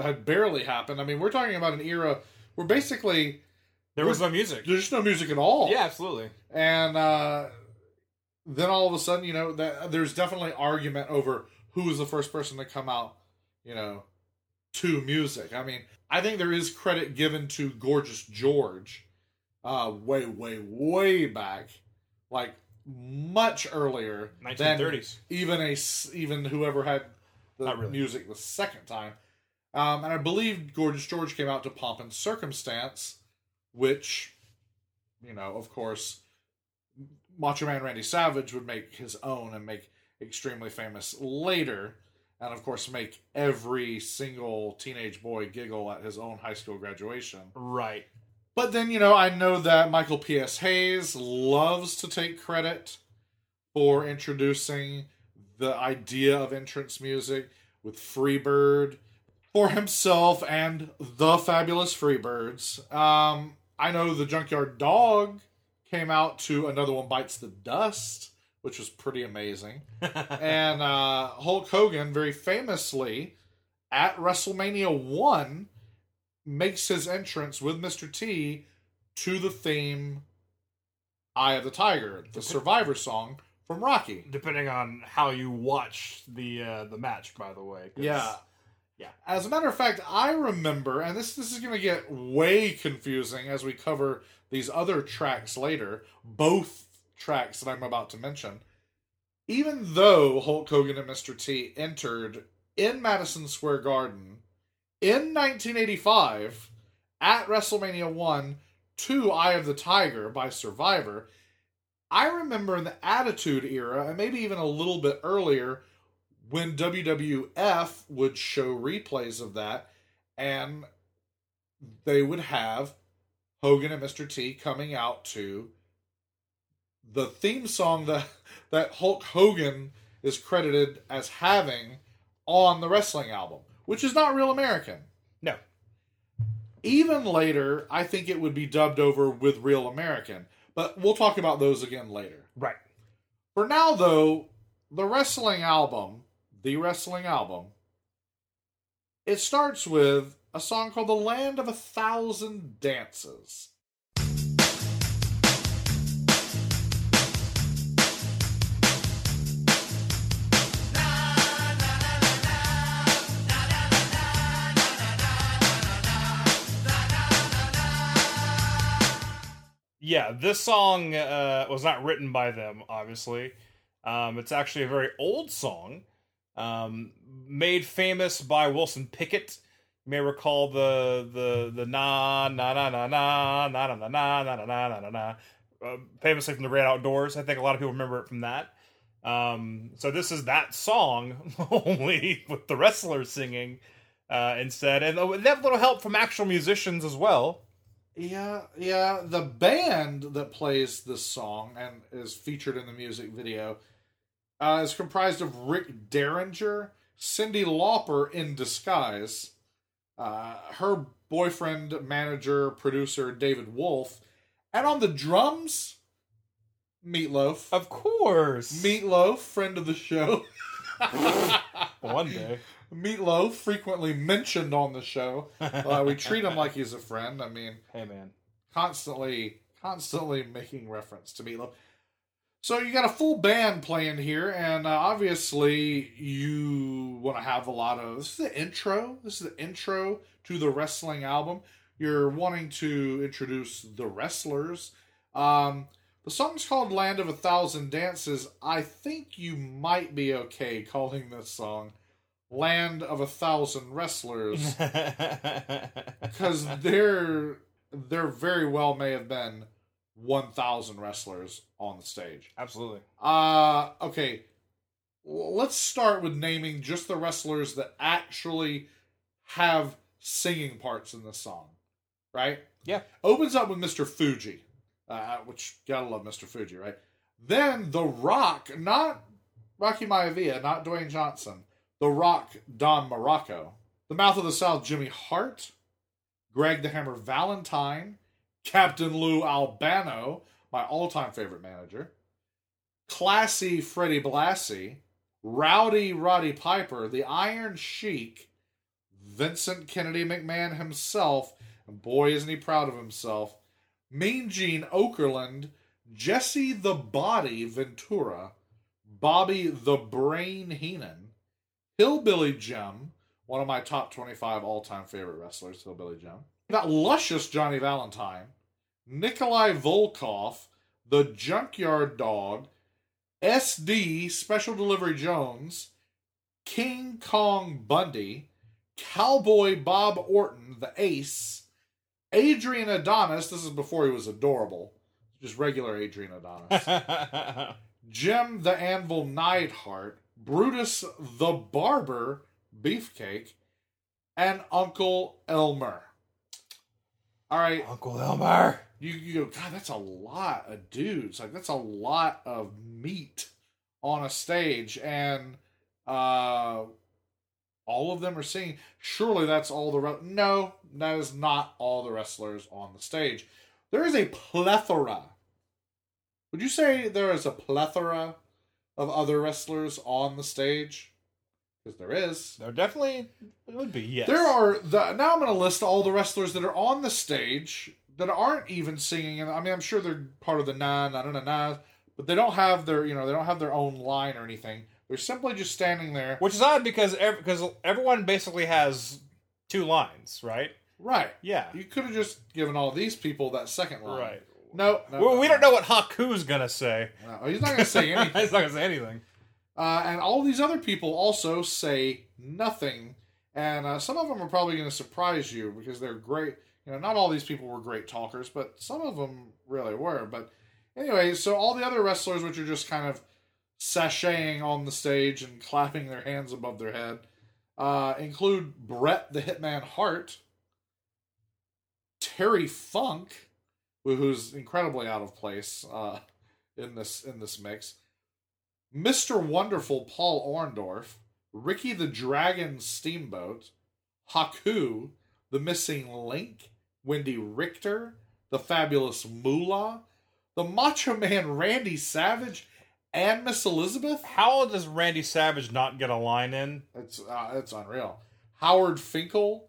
had barely happened. I mean, we're talking about an era where basically there was no music. there's just no music at all. Yeah, absolutely. and uh, then all of a sudden, you know, that there's definitely argument over who was the first person to come out, you know, to music. I mean, I think there is credit given to Gorgeous George, uh, way, way, way back, like much earlier than 1930s. even a even whoever had the really. music the second time. Um, and I believe Gorgeous George came out to Pomp and Circumstance, which, you know, of course, Macho Man Randy Savage would make his own and make extremely famous later, and of course, make every single teenage boy giggle at his own high school graduation. Right. But then, you know, I know that Michael P.S. Hayes loves to take credit for introducing the idea of entrance music with Freebird for himself and the fabulous Freebirds. Um, I know the Junkyard Dog came out to Another One Bites the Dust, which was pretty amazing. and uh, Hulk Hogan, very famously, at WrestleMania 1, makes his entrance with Mr. T to the theme Eye of the Tiger, the Survivor song from Rocky. Depending on how you watch the uh, the match, by the way. Yeah. Yeah. As a matter of fact, I remember, and this this is going to get way confusing as we cover these other tracks later, both tracks that I'm about to mention. Even though Hulk Hogan and Mr. T entered in Madison Square Garden in 1985 at WrestleMania 1 to Eye of the Tiger by Survivor, I remember in the Attitude Era, and maybe even a little bit earlier, when WWF would show replays of that, and they would have Hogan and Mr. T coming out to the theme song that that Hulk Hogan is credited as having on the wrestling album, which is not real American. No. Even later, I think it would be dubbed over with Real American, but we'll talk about those again later. Right. For now, though, the wrestling album, the wrestling album, it starts with a song called The Land of a Thousand Dances. Yeah, this song uh, was not written by them, obviously. Um, it's actually a very old song, um, made famous by Wilson Pickett. You may recall the the the na na na na na na na na na na na na na na, uh, famously from the Great Outdoors. I think a lot of people remember it from that. Um, so this is that song, only with the wrestlers singing uh, instead, and they have a little help from actual musicians as well. Yeah, yeah. The band that plays this song and is featured in the music video uh, is comprised of Rick Derringer, Cyndi Lauper in disguise, uh, her boyfriend, manager, producer David Wolff, and on the drums, Meatloaf. Of course, Meatloaf, friend of the show. one day. Meatloaf, frequently mentioned on the show. Uh, we treat him like he's a friend. I mean, Hey man, constantly, constantly making reference to Meatloaf. So you got a full band playing here, and uh, obviously you want to have a lot of. This is the intro. This is the intro to the wrestling album. You're wanting to introduce the wrestlers. Um, the song's called "Land of a Thousand Dances." I think you might be okay calling this song "Land of a Thousand Wrestlers." because there there very well may have been 1000 wrestlers on the stage. Absolutely. uh okay. L- let's start with naming just the wrestlers that actually have singing parts in this song right? Yeah. opens up with mr fuji uh, which gotta love mr fuji right? Then the rock not rocky maivia not dwayne johnson. The rock Don Muraco. The mouth of the south jimmy hart. Greg the Hammer Valentine, Captain Lou Albano, my all time favorite manager, Classy Freddie Blassie, Rowdy Roddy Piper, the Iron Sheik, Vincent Kennedy McMahon himself, and boy, isn't he proud of himself, Mean Gene Okerlund, Jesse the Body Ventura, Bobby the Brain Heenan, Hillbilly Jim, one of my top 25 all time favorite wrestlers, Hillbilly Jim. Got Luscious Johnny Valiant, Nikolai Volkov, the Junkyard Dog, SD Special Delivery Jones, King Kong Bundy, Cowboy Bob Orton, the Ace, Adrian Adonis. This is before he was adorable, just regular Adrian Adonis. Jim the Anvil Neidhart, Brutus the Barber, Beefcake, and Uncle Elmer. All right, Uncle Elmer. you, you go, God, that's a lot of dudes. Like, that's a lot of meat on a stage. And uh, all of them are singing. Surely that's all the. Re- no, that is not all the wrestlers on the stage. There is a plethora. Would you say there is a plethora of other wrestlers on the stage? Because there is. There definitely would be yes. There are the now I'm going to list all the wrestlers that are on the stage that aren't even singing, and I mean I'm sure they're part of the na na na na, but they don't have their you know they don't have their own line or anything. They're simply just standing there. which is odd because ev- because everyone basically has two lines, right? Right. Yeah. You could have just given all these people that second line. Right. No, no Well, no, we don't know what Haku's gonna say. No, he's not going to say anything. He's not gonna say anything. Uh, and all these other people also say nothing. And uh, some of them are probably going to surprise you because they're great. You know, not all these people were great talkers, but some of them really were. But anyway, so all the other wrestlers, which are just kind of sashaying on the stage and clapping their hands above their head, uh, include Bret the Hitman Hart, Terry Funk, who's incredibly out of place uh, in this in this mix. Mr. Wonderful Paul Orndorff, Ricky the Dragon Steamboat, Haku, the Missing Link, Wendi Richter, the Fabulous Moolah, the Macho Man Randy Savage, and Miss Elizabeth. How does Randy Savage not get a line in? It's uh, it's unreal. Howard Finkel.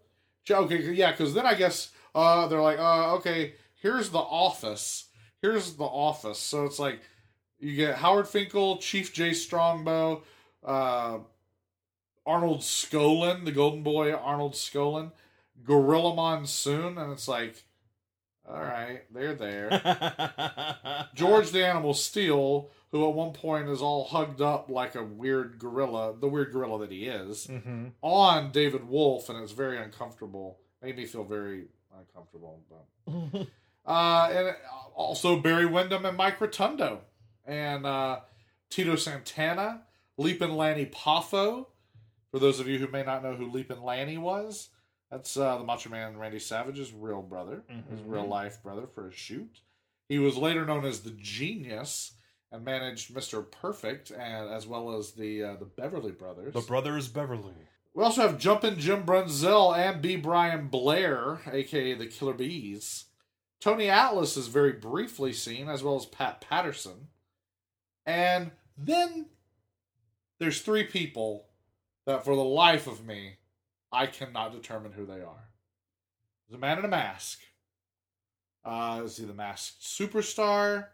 Okay, yeah, because then I guess uh, they're like, uh, okay, here's the office. Here's the office. So it's like you get Howard Finkel, Chief Jay Strongbow, uh, Arnold Skaaland, the Golden Boy, Arnold Skaaland, Gorilla Monsoon, and it's like, All right, they're there. George the Animal Steele, who at one point is all hugged up like a weird gorilla, the weird gorilla that he is, hmm on David Wolff, and it's very uncomfortable. Made me feel very uncomfortable. But. uh, and also Barry Windham and Mike Rotundo, and uh, Tito Santana, Leapin' Lanny Poffo. For those of you who may not know who Leapin' Lanny was, that's uh, the Macho Man Randy Savage's real brother, his Mhm. real life brother for a shoot. He was later known as the Genius and managed Mr. Perfect, and as well as the uh, the Beverly Brothers. The brothers Beverly. We also have Jumpin' Jim Brunzell and B. Brian Blair, aka the Killer Bees. Tony Atlas is very briefly seen, as well as Pat Patterson. And then there's three people that, for the life of me, I cannot determine who they are. There's a man in a mask. Uh, is he the masked superstar?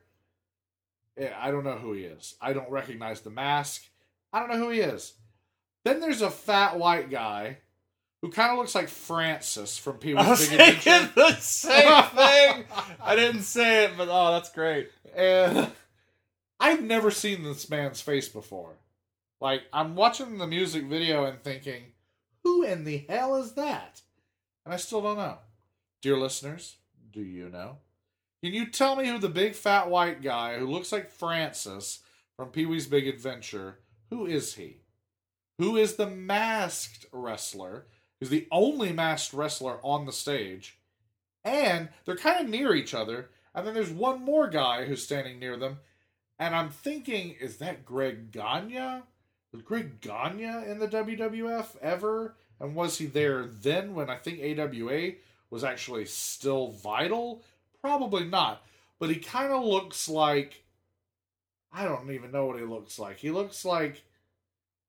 Eh, I don't know who he is. I don't recognize the mask. I don't know who he is. Then there's a fat white guy who kind of looks like Francis from Pee Wee's Big Adventure. thinking the same thing. I didn't say it, but oh, that's great. And I've never seen this man's face before. Like, I'm watching the music video and thinking, who in the hell is that? And I still don't know. Dear listeners, do you know? Can you tell me who the big fat white guy who looks like Francis from Pee Wee's Big Adventure, who is he? Who is the masked wrestler? Who's the only masked wrestler on the stage? And they're kind of near each other. And then there's one more guy who's standing near them. And I'm thinking, is that Greg Gagne? Was Greg Gagne in the WWF ever? And was he there then when I think AWA was actually still vital? Probably not. But he kind of looks like I don't even know what he looks like. He looks like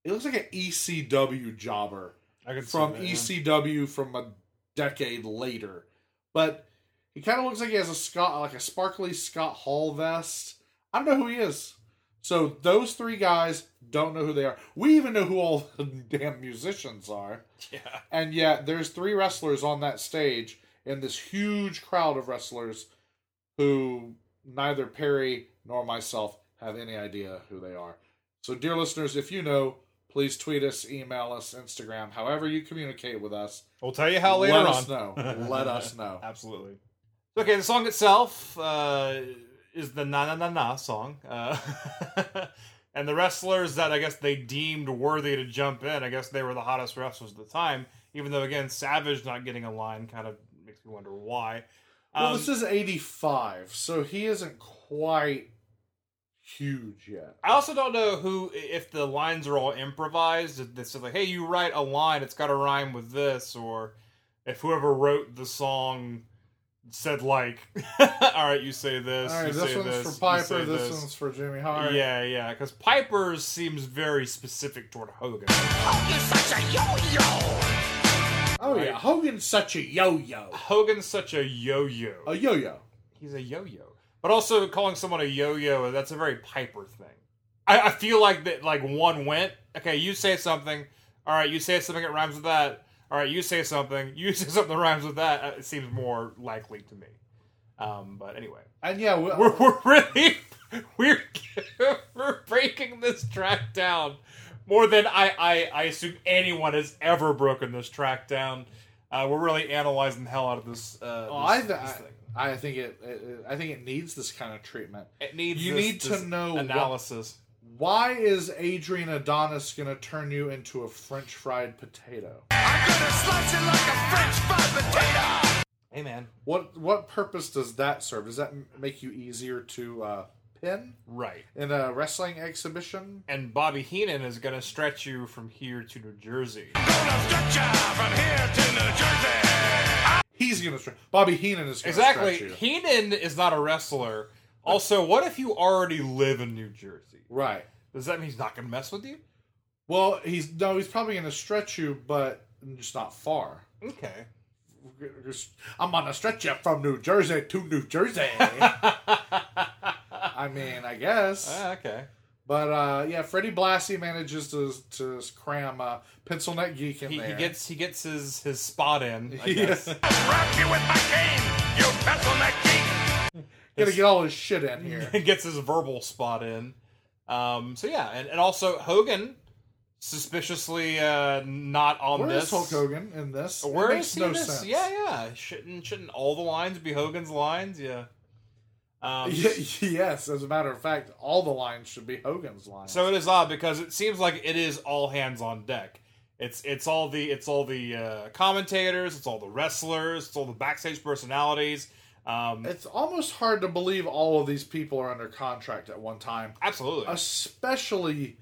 he looks like an ECW jobber from see that, ECW from a decade later. But he kind of looks like he has a Scott like a sparkly Scott Hall vest. I don't know who he is. So those three guys don't know who they are. We even know who all the damn musicians are. Yeah. yeah. And yet there's three wrestlers on that stage in this huge crowd of wrestlers who neither Perry nor myself have any idea who they are. So dear listeners, if you know, please tweet us, email us, Instagram, however you communicate with us. We'll tell you how later Let on. us know. Let us know. Absolutely. Okay, the song itself uh, is the Na Na Na Na song. Uh, and the wrestlers that I guess they deemed worthy to jump in, I guess they were the hottest wrestlers at the time. Even though, again, Savage not getting a line kind of makes me wonder why. Well, Um, this is 85, so he isn't quite huge yet. I also don't know who, if the lines are all improvised. If It's like, hey, you write a line, it's got to rhyme with this, or if whoever wrote the song said like, all right, you say this, All right, you this say one's this, for you Piper, say this, one's for Jimmy Hart. Yeah, yeah, because Piper's seems very specific toward Hogan. Oh, Hogan's such a yo-yo. Oh, Right. yeah. Hogan's such a yo-yo. Hogan's such a yo-yo. A yo-yo. He's a yo-yo. But also calling someone a yo-yo, that's a very Piper thing. I, I feel like that like one went, okay, you say something, all right, you say something that rhymes with that. All right, you say something, you say something that rhymes with that. It seems more likely to me. Um, but anyway, And yeah, we, we're, we're really we're we're breaking this track down more than I, I I assume anyone has ever broken this track down. Uh, we're really analyzing the hell out of this. Uh, Oh, this, I, this I. I think it, it. I think it needs this kind of treatment. It needs You this- need to know what- analysis. Why is Adrian Adonis going to turn you into a French fried potato? I'm gonna slice it like a French fried potato. Hey man, What what purpose does that serve? Does that make you easier to uh, pin right? in a wrestling exhibition? And Bobby Heenan is going to stretch you from here to New Jersey. He's going to stretch. Bobby Heenan is going to Exactly. stretch you. Heenan is not a wrestler. Also, what if you already live in New Jersey? Right. Does that mean he's not going to mess with you? Well, he's no, he's probably going to stretch you, but just not far. Okay. I'm going to stretch you from New Jersey to New Jersey. I mean, I guess. Ah, okay. But uh, yeah, Freddie Blassie manages to to cram uh, Pencil Neck Geek in He, there. he gets he gets his his spot in. I Yeah. guess. You pencil neck geek! Gotta get all his shit in here. And gets his verbal spot in. Um, so yeah, and, and also Hogan suspiciously uh, not on Where this. is Hulk Hogan in this? It Where makes is he no this? sense. Yeah, yeah. Shouldn't shouldn't all the lines be Hogan's lines? Yeah. Um, Ye- yes, as a matter of fact, all the lines should be Hogan's lines. So it is odd because it seems like it is all hands on deck. It's it's all the it's all the uh, commentators, it's all the wrestlers, it's all the backstage personalities. Um, it's almost hard to believe all of these people are under contract at one time, absolutely. especially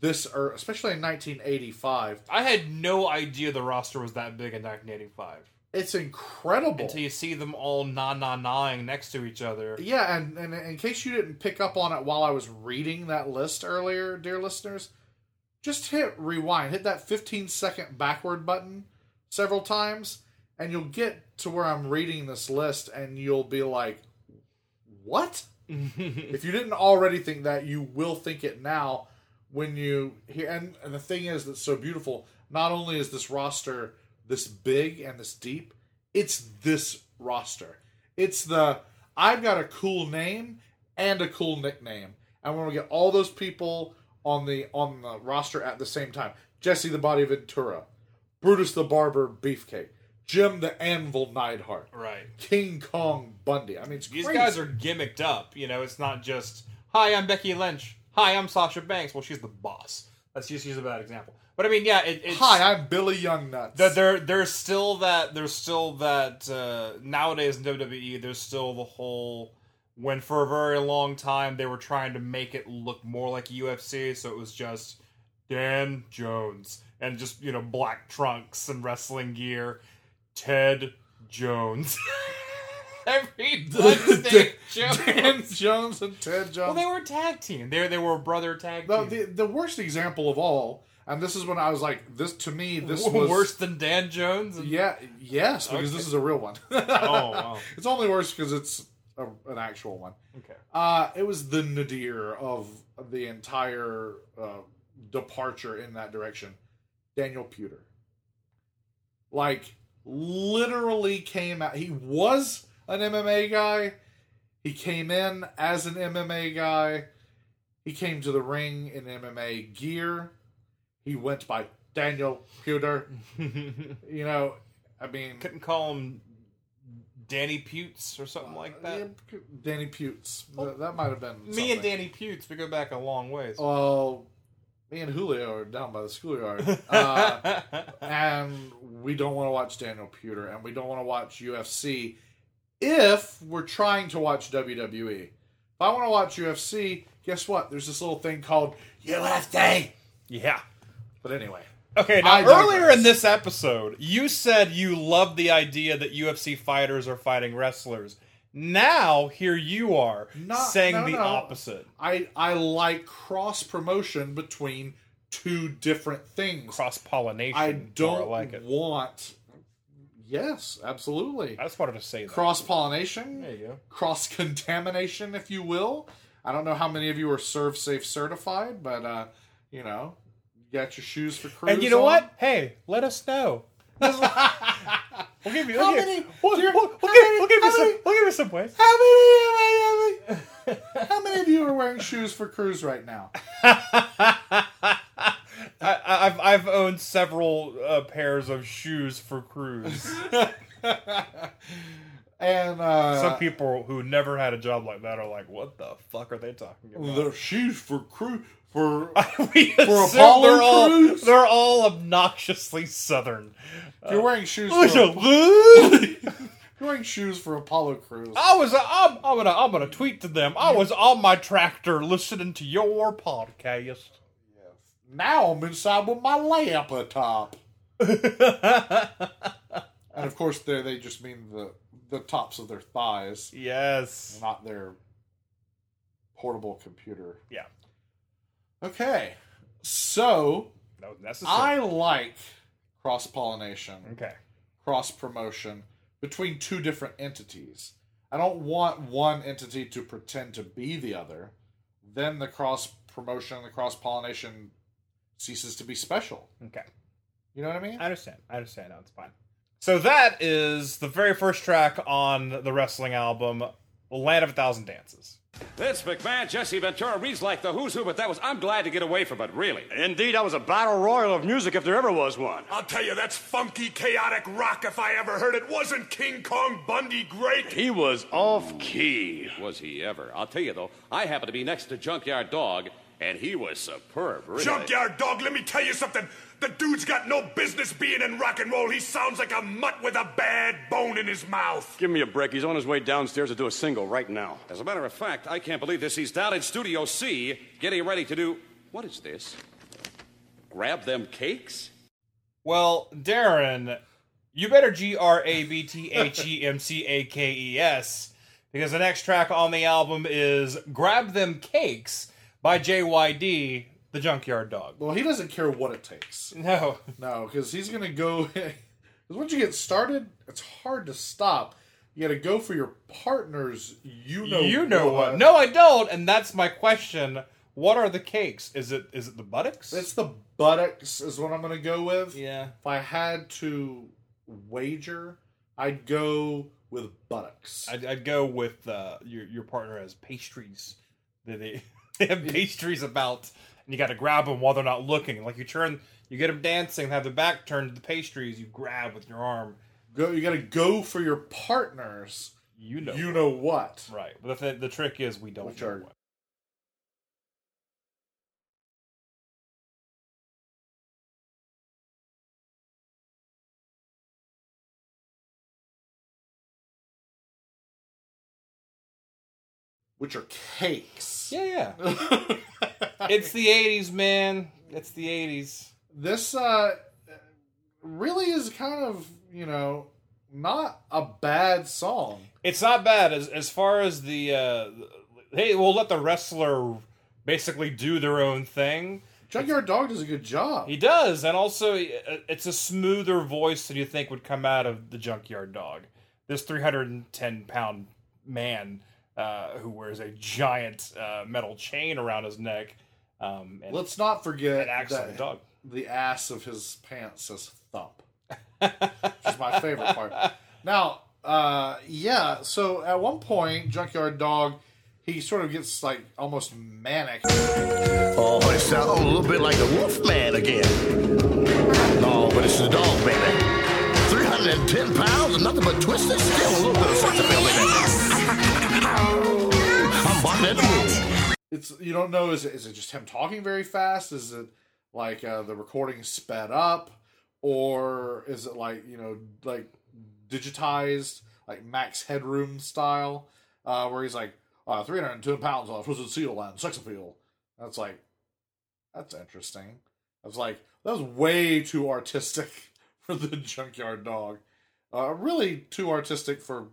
this, or especially in 1985. I had no idea the roster was that big in 1985 It's incredible. until you see them all na na naing next to each other. Yeah, and, and in case you didn't pick up on it while I was reading that list earlier, dear listeners, just hit rewind, hit that 15 second backward button several times, and you'll get to where I'm reading this list, and you'll be like, what? if you didn't already think that, you will think it now when you hear. And, and the thing is that's so beautiful. Not only is this roster this big and this deep, it's this roster. It's the I've got a cool name and a cool nickname, and we're gonna get all those people on the on the roster at the same time. Jesse the Body Ventura, Brutus the Barber Beefcake, Jim the Anvil Neidhart, right. King Kong Bundy. I mean, it's These crazy. guys are gimmicked up. You know, it's not just "Hi, I'm Becky Lynch." "Hi, I'm Sasha Banks." Well, she's the boss. Let's just use a bad example. But I mean, yeah, it, it's Hi, I'm Billy Youngnuts. There, there, there's still that. There's still that. Uh, nowadays in WWE, there's still the whole. When for a very long time they were trying to make it look more like UFC, so it was just Dan Jones and just you know black trunks and wrestling gear. Ted Jones. Every Wednesday Jones. Dan Jones and Ted Jones. Well, they were a tag team. They they were a brother tag No, team. the the worst example of all, and this is when I was like, this to me, this W- was worse than Dan Jones. And- Yeah, yes, because Okay. this is a real one. Oh, wow. It's only worse because it's a, an actual one. Okay. Uh, it was the nadir of the entire uh, departure in that direction. Daniel Puder. Like, literally came out. He was an MMA guy. He came in as an MMA guy. He came to the ring in MMA gear. He went by Daniel Puder. You know, I mean, couldn't call him Danny Putes or something like that. yeah, Danny Pewts. That, that might have been Me something. and Danny Putes, we go back a long ways. Well, me and Julio are down by the schoolyard, uh, don't want to watch Daniel Puder, and we don't want to watch UFC if we're trying to watch WWE. If I want to watch UFC, guess what? There's this little thing called UFC. yeah. But anyway, Okay, now I digress. earlier in this episode, you said you love the idea that UFC fighters are fighting wrestlers. Now, here you are Not- saying no, the no. opposite. I I like cross promotion between two different things. Cross pollination. I don't like it. want. Yes, absolutely. I just wanted to say that. Cross pollination. There you go. cross contamination, if you will. I don't know how many of you are ServSafe certified, but uh, you know, you got your Shoes for Crews. And you know on. what? Hey, let us know. we'll give you. How we'll, many- give, we'll, we'll, we'll how give, many- we'll give you some. many- We'll give you some ways. How many? How many, how many of you are wearing Shoes for Crews right now? I, I've I've owned several uh, pairs of Shoes for Crews. And uh, Some people who never had a job like that are like, "What the fuck are they talking about?" the Shoes for Crews for. we For assume Apollo they're all cruise? they're all obnoxiously southern. If you're wearing shoes I for. You're wearing shoes for Apollo cruise. I was I'm, I'm gonna I'm gonna tweet to them. I was on my tractor listening to your podcast. Now I'm inside with my laptop. And of course, they they just mean the the tops of their thighs, yes. not their portable computer. Yeah. Okay, so necessary. I like cross pollination, okay. cross promotion between two different entities. I don't want one entity to pretend to be the other. Then the cross promotion, the cross pollination ceases to be special. Okay. You know what I mean? I understand. I understand. No, it's fine. So that is the very first track on the wrestling album, Land of a Thousand Dances. Vince McMahon, Jesse Ventura reads like the who's who, but that was, I'm glad to get away from it, really. Indeed, that was a battle royal of music if there ever was one. I'll tell you, that's funky, chaotic rock if I ever heard it. Wasn't King Kong Bundy great? He was off key. Was he ever? I'll tell you, though, I happen to be next to Junkyard Dog, and he was superb, really. Junkyard Dog, let me tell you something. The dude's got no business being in rock and roll. He sounds like a mutt with a bad bone in his mouth. Give me a break. He's on his way downstairs to do a single right now. As a matter of fact, I can't believe this. He's down in Studio C, getting ready to do. What is this? Grab them cakes? Well, Daryn, you better G R A B T H E M C A K E S because the next track on the album is Grab Them Cakes by JYD, the Junkyard Dog. Well, he doesn't care what it takes. No. No, because he's gonna go. Because once you get started, it's hard to stop. You got to go for your partners. You know. you know what? No, I don't, and that's my question. What are the cakes? Is it is it the buttocks? It's the buttocks is what I'm gonna go with. yeah. If I had to wager, I'd go with buttocks. I'd, I'd go with uh, your your partner has pastries. They they, they have pastries about, and you got to grab them while they're not looking. Like you turn, you get them dancing, have their back turned to the pastries. You grab with your arm. Go. You got to go for your partners. You know, You know what? right? But the, the trick is we don't Which know are- what. Which are cakes. Yeah, yeah. it's the '80s, man. It's the '80s. this uh really is kind of you know not a bad song. It's not bad as as far as the. Uh, hey, we'll let the wrestler basically do their own thing. Junkyard Dog does a good job. He does, and also uh, it's a smoother voice than you think would come out of the Junkyard Dog. This 310 pound man uh, who wears a giant uh, metal chain around his neck. Um, and Let's not forget it acts like a that dog. the ass of his pants says thump. Which is my favorite part. Now, uh, yeah, so at one point, Junkyard Dog, he sort of gets like almost manic. Oh, it sounds a little bit like the Wolfman again. No, but it's the dog, baby. 310 pounds and nothing but twisted steel. A little bit of sex appeal, baby. It's you don't know is it, is it just him talking very fast? Is it like uh, the recording sped up, or is it like you know like digitized like Max Headroom style, uh, where he's like uh, 310 pounds off twisted seal and sex appeal? That's like that's interesting. I was like that was way too artistic for the Junkyard Dog. Uh, really too artistic for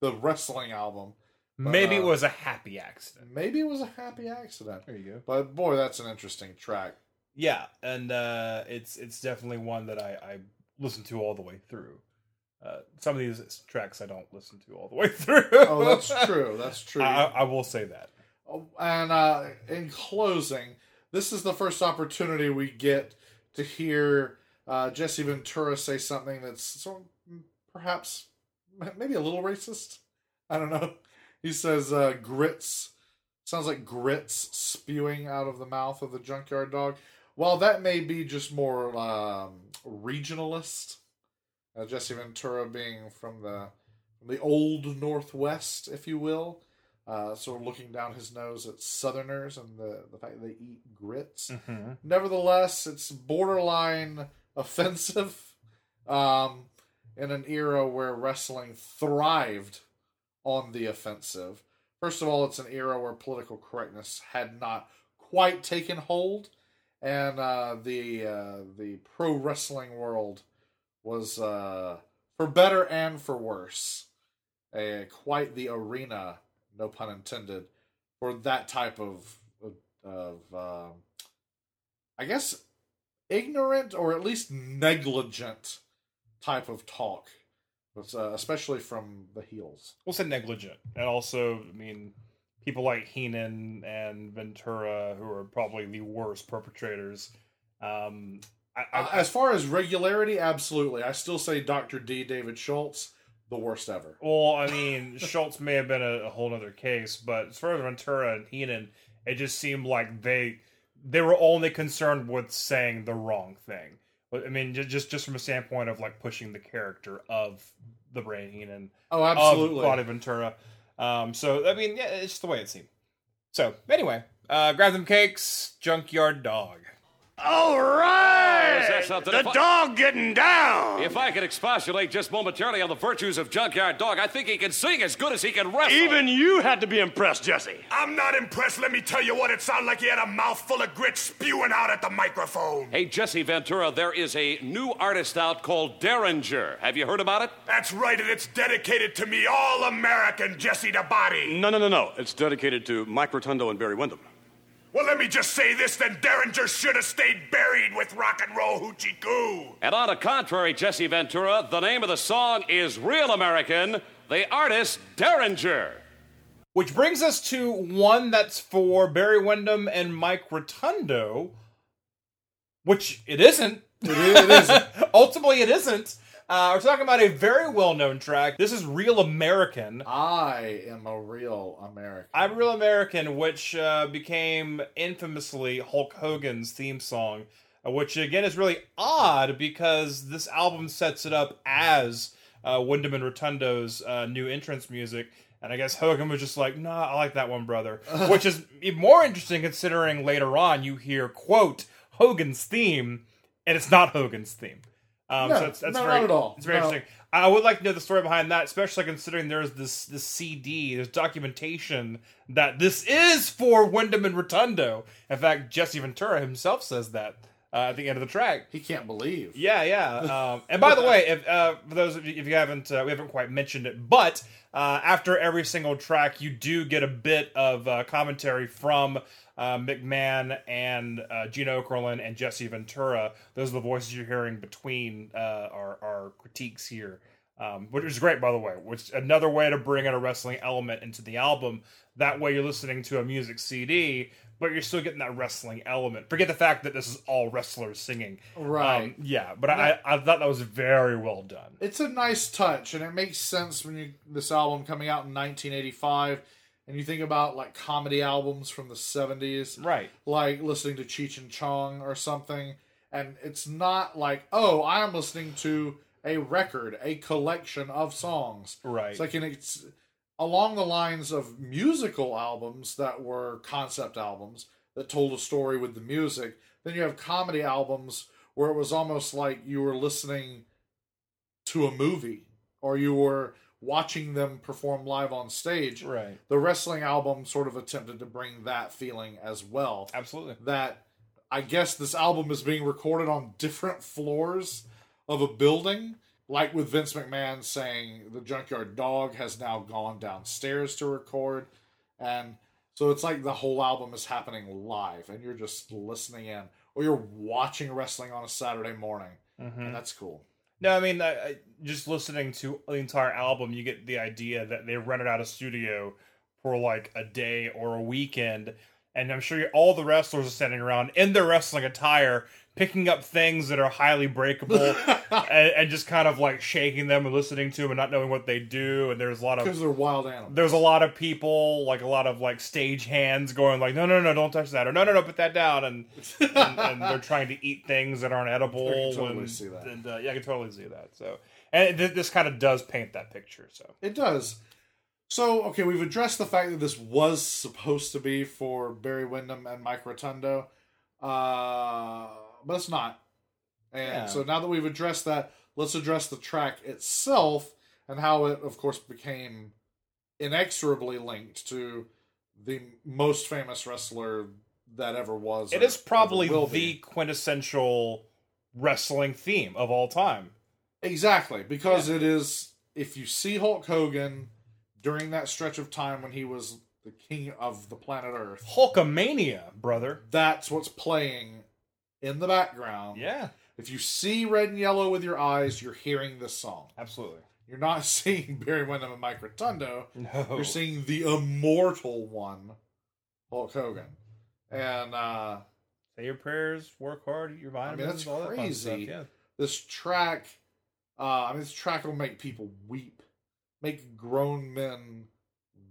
the wrestling album. Maybe it uh, was a happy accident. Maybe it was a happy accident. There you go. But boy, that's an interesting track. Yeah, and uh, it's it's definitely one that I, I listen to all the way through. Uh, some of these tracks I don't listen to all the way through. Oh, that's true. That's true. I, I will say that. Oh, and uh, in closing, this is the first opportunity we get to hear uh, Jesse Ventura say something that's sort of, perhaps maybe a little racist. I don't know. He says uh, grits. Sounds like grits spewing out of the mouth of the junkyard dog. While that may be just more um, regionalist, uh, Jesse Ventura being from the from the old Northwest, if you will, uh, sort of looking down his nose at Southerners and the, the fact that they eat grits. Nevertheless, it's borderline offensive um, in an era where wrestling thrived on the offensive. First of all, it's an era where political correctness had not quite taken hold, and uh, the uh, the pro wrestling world was, uh, for better and for worse, a, quite the arena, no pun intended, for that type of of um, I guess ignorant or at least negligent type of talk, But, uh, especially from the heels. We'll say negligent, and also, I mean, people like Heenan and Ventura, who are probably the worst perpetrators. Um, I, I, Uh, as far as regularity, absolutely. I still say Dr. D. David Schultz, the worst ever. well, I mean, Schultz may have been a, a whole other case, but as far as Ventura and Heenan, it just seemed like they they were only concerned with saying the wrong thing. But I mean, ju- just just from a standpoint of like pushing the character of the Brain and Oh, of absolutely. Claudia Ventura. Um, so I mean, yeah, it's just the way it seemed. So anyway, uh, grab them cakes, junkyard dog. All right! Is that something? The I- dog getting down! If I could expostulate just momentarily on the virtues of Junkyard Dog, I think he can sing as good as he can wrestle. Even you had to be impressed, Jesse. I'm not impressed. Let me tell you what, it sounded like he had a mouthful of grit spewing out at the microphone. Hey, Jesse Ventura, there is a new artist out called Derringer. Have you heard about it? That's right, and it's dedicated to me, all American Jesse the Body. No, no, no, no. It's dedicated to Mike Rotundo and Barry Windham. Well, let me just say this then Derringer should have stayed buried with rock and roll hoochie coo. And on the contrary, Jesse Ventura, the name of the song is Real American, the artist Derringer. Which brings us to one that's for Barry Windham and Mike Rotundo, which it isn't. It is- it isn't. Ultimately, it isn't. Uh, we're talking about a very well-known track. This is "Real American." I am a real American. I'm Real American, which uh, became infamously Hulk Hogan's theme song, uh, which again is really odd because this album sets it up as uh, Windham and Rotundo's uh, new entrance music. And I guess Hogan was just like, nah, I like that one, brother. which is even more interesting considering later on you hear, quote, Hogan's theme, and it's not Hogan's theme. Um, No, so it's, that's no, very, not at all. It's very No. interesting. I would like to know the story behind that, especially considering there's this this CD, there's documentation that this is for Windham and Rotundo. In fact, Jesse Ventura himself says that uh, at the end of the track. he can't believe. Yeah, yeah. Um, and by the way, if uh, for those of you if you haven't, uh, we haven't quite mentioned it, but uh, after every single track, you do get a bit of uh, commentary from uh, McMahon and uh, Gene Okerlund and Jesse Ventura. Those are the voices you're hearing between uh, our, our critiques here. Um, which is great, by the way. Which another way to bring in a wrestling element into the album. That way, you're listening to a music CD, but you're still getting that wrestling element. Forget the fact that this is all wrestlers singing. Right. Um, yeah, but I, I thought that was very well done. It's a nice touch, and it makes sense when you this album coming out in 1985, and you think about like comedy albums from the 70s, Right. like listening to Cheech and Chong or something, and it's not like, oh, I'm listening to a record, a collection of songs. Right. It's like an it's along the lines of musical albums that were concept albums that told a story with the music. Then you have comedy albums where it was almost like you were listening to a movie or you were watching them perform live on stage. Right. The wrestling album sort of attempted to bring that feeling as well. Absolutely. That I guess this album is being recorded on different floors of a building. Like with Vince McMahon saying the Junkyard Dog has now gone downstairs to record. And so it's like the whole album is happening live and you're just listening in. Or you're watching wrestling on a Saturday morning. Mm-hmm. And that's cool. No, I mean, I, I, just listening to the entire album, you get the idea that they rented out a studio for like a day or a weekend, and I'm sure all the wrestlers are standing around in their wrestling attire, picking up things that are highly breakable, and, and just kind of like shaking them and listening to them and not knowing what they do. And there's a lot of Because they're wild animals. there's a lot of people, like a lot of like stage hands going like, no, no, no, don't touch that, or no, no, no, put that down, and and, and they're trying to eat things that aren't edible. I can totally and, see that. and, uh, yeah, I can totally see that. So, and th- this kind of does paint that picture. So, It does. So, okay, we've addressed the fact that this was supposed to be for Barry Windham and Mike Rotundo, uh, but it's not. And Yeah. so now that we've addressed that, let's address the track itself and how it, of course, became inexorably linked to the most famous wrestler that ever was. it or is probably the quintessential wrestling theme of all time. Exactly, because it is. If you see Hulk Hogan during that stretch of time when he was the king of the planet Earth, Hulkamania, brother. that's what's playing in the background. Yeah, If you see red and yellow with your eyes, you're hearing this song. absolutely. You're not seeing Barry Windham and Mike Rotundo. No, You're seeing the immortal one, Hulk Hogan. And uh, Say your prayers, work hard, eat your I mean, that's all that fun stuff, crazy. yeah. This track, uh, I mean, this track will make people weep, make grown men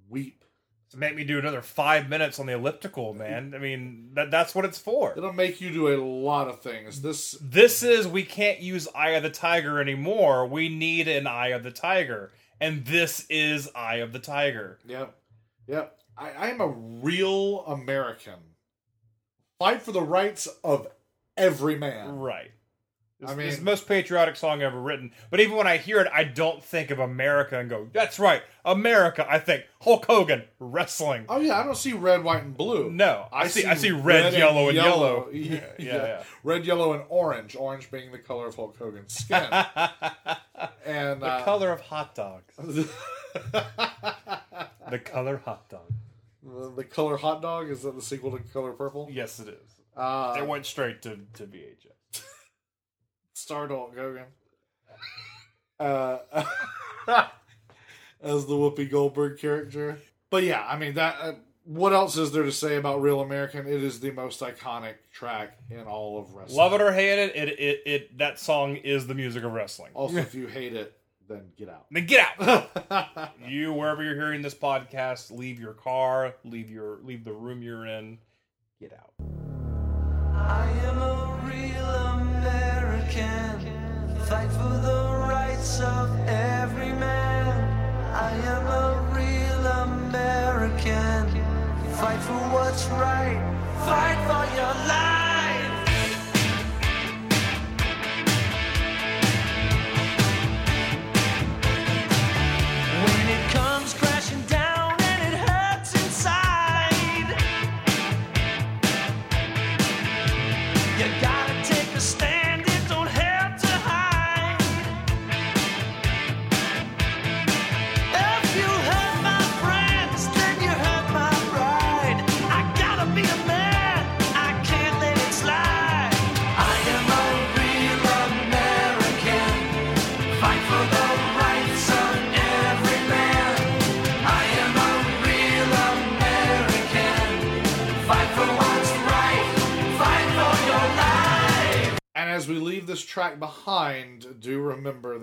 weep. To make me do another five minutes on the elliptical, man. I mean, that that's what it's for. It'll make you do a lot of things. This This is we can't use Eye of the Tiger anymore. We need an Eye of the Tiger, and this is Eye of the Tiger. Yep. Yep. I, I am a real American. Fight for the rights of every man. Right. It's, I mean- it's the most patriotic song ever written. But even when I hear it, I don't think of America and go, "That's right, America." I think Hulk Hogan wrestling. Oh yeah, I don't see red, white, and blue. No, I see- I see red, yellow, and yellow. Yeah, Yeah, yeah. Red, yellow, and orange. Orange being the color of Hulk Hogan's skin. and the uh, color of hot dogs. the color hot dog. the, the color hot dog is that the sequel to Color Purple? Yes, it is. Uh, it went straight to to VHS. Star Hulk Hogan. Uh, as the Whoopi Goldberg character. But yeah, I mean that. Uh, what else is there to say about Real American? It is the most iconic track in all of wrestling. Love it or hate it, it it, it that song is the music of wrestling. Also, if you hate it, then get out. Then get out. you wherever you're hearing this podcast, leave your car, leave your leave the room you're in, get out. I am a real American. Fight for the rights of every man. I am a real American. Fight for what's right. Fight for your life.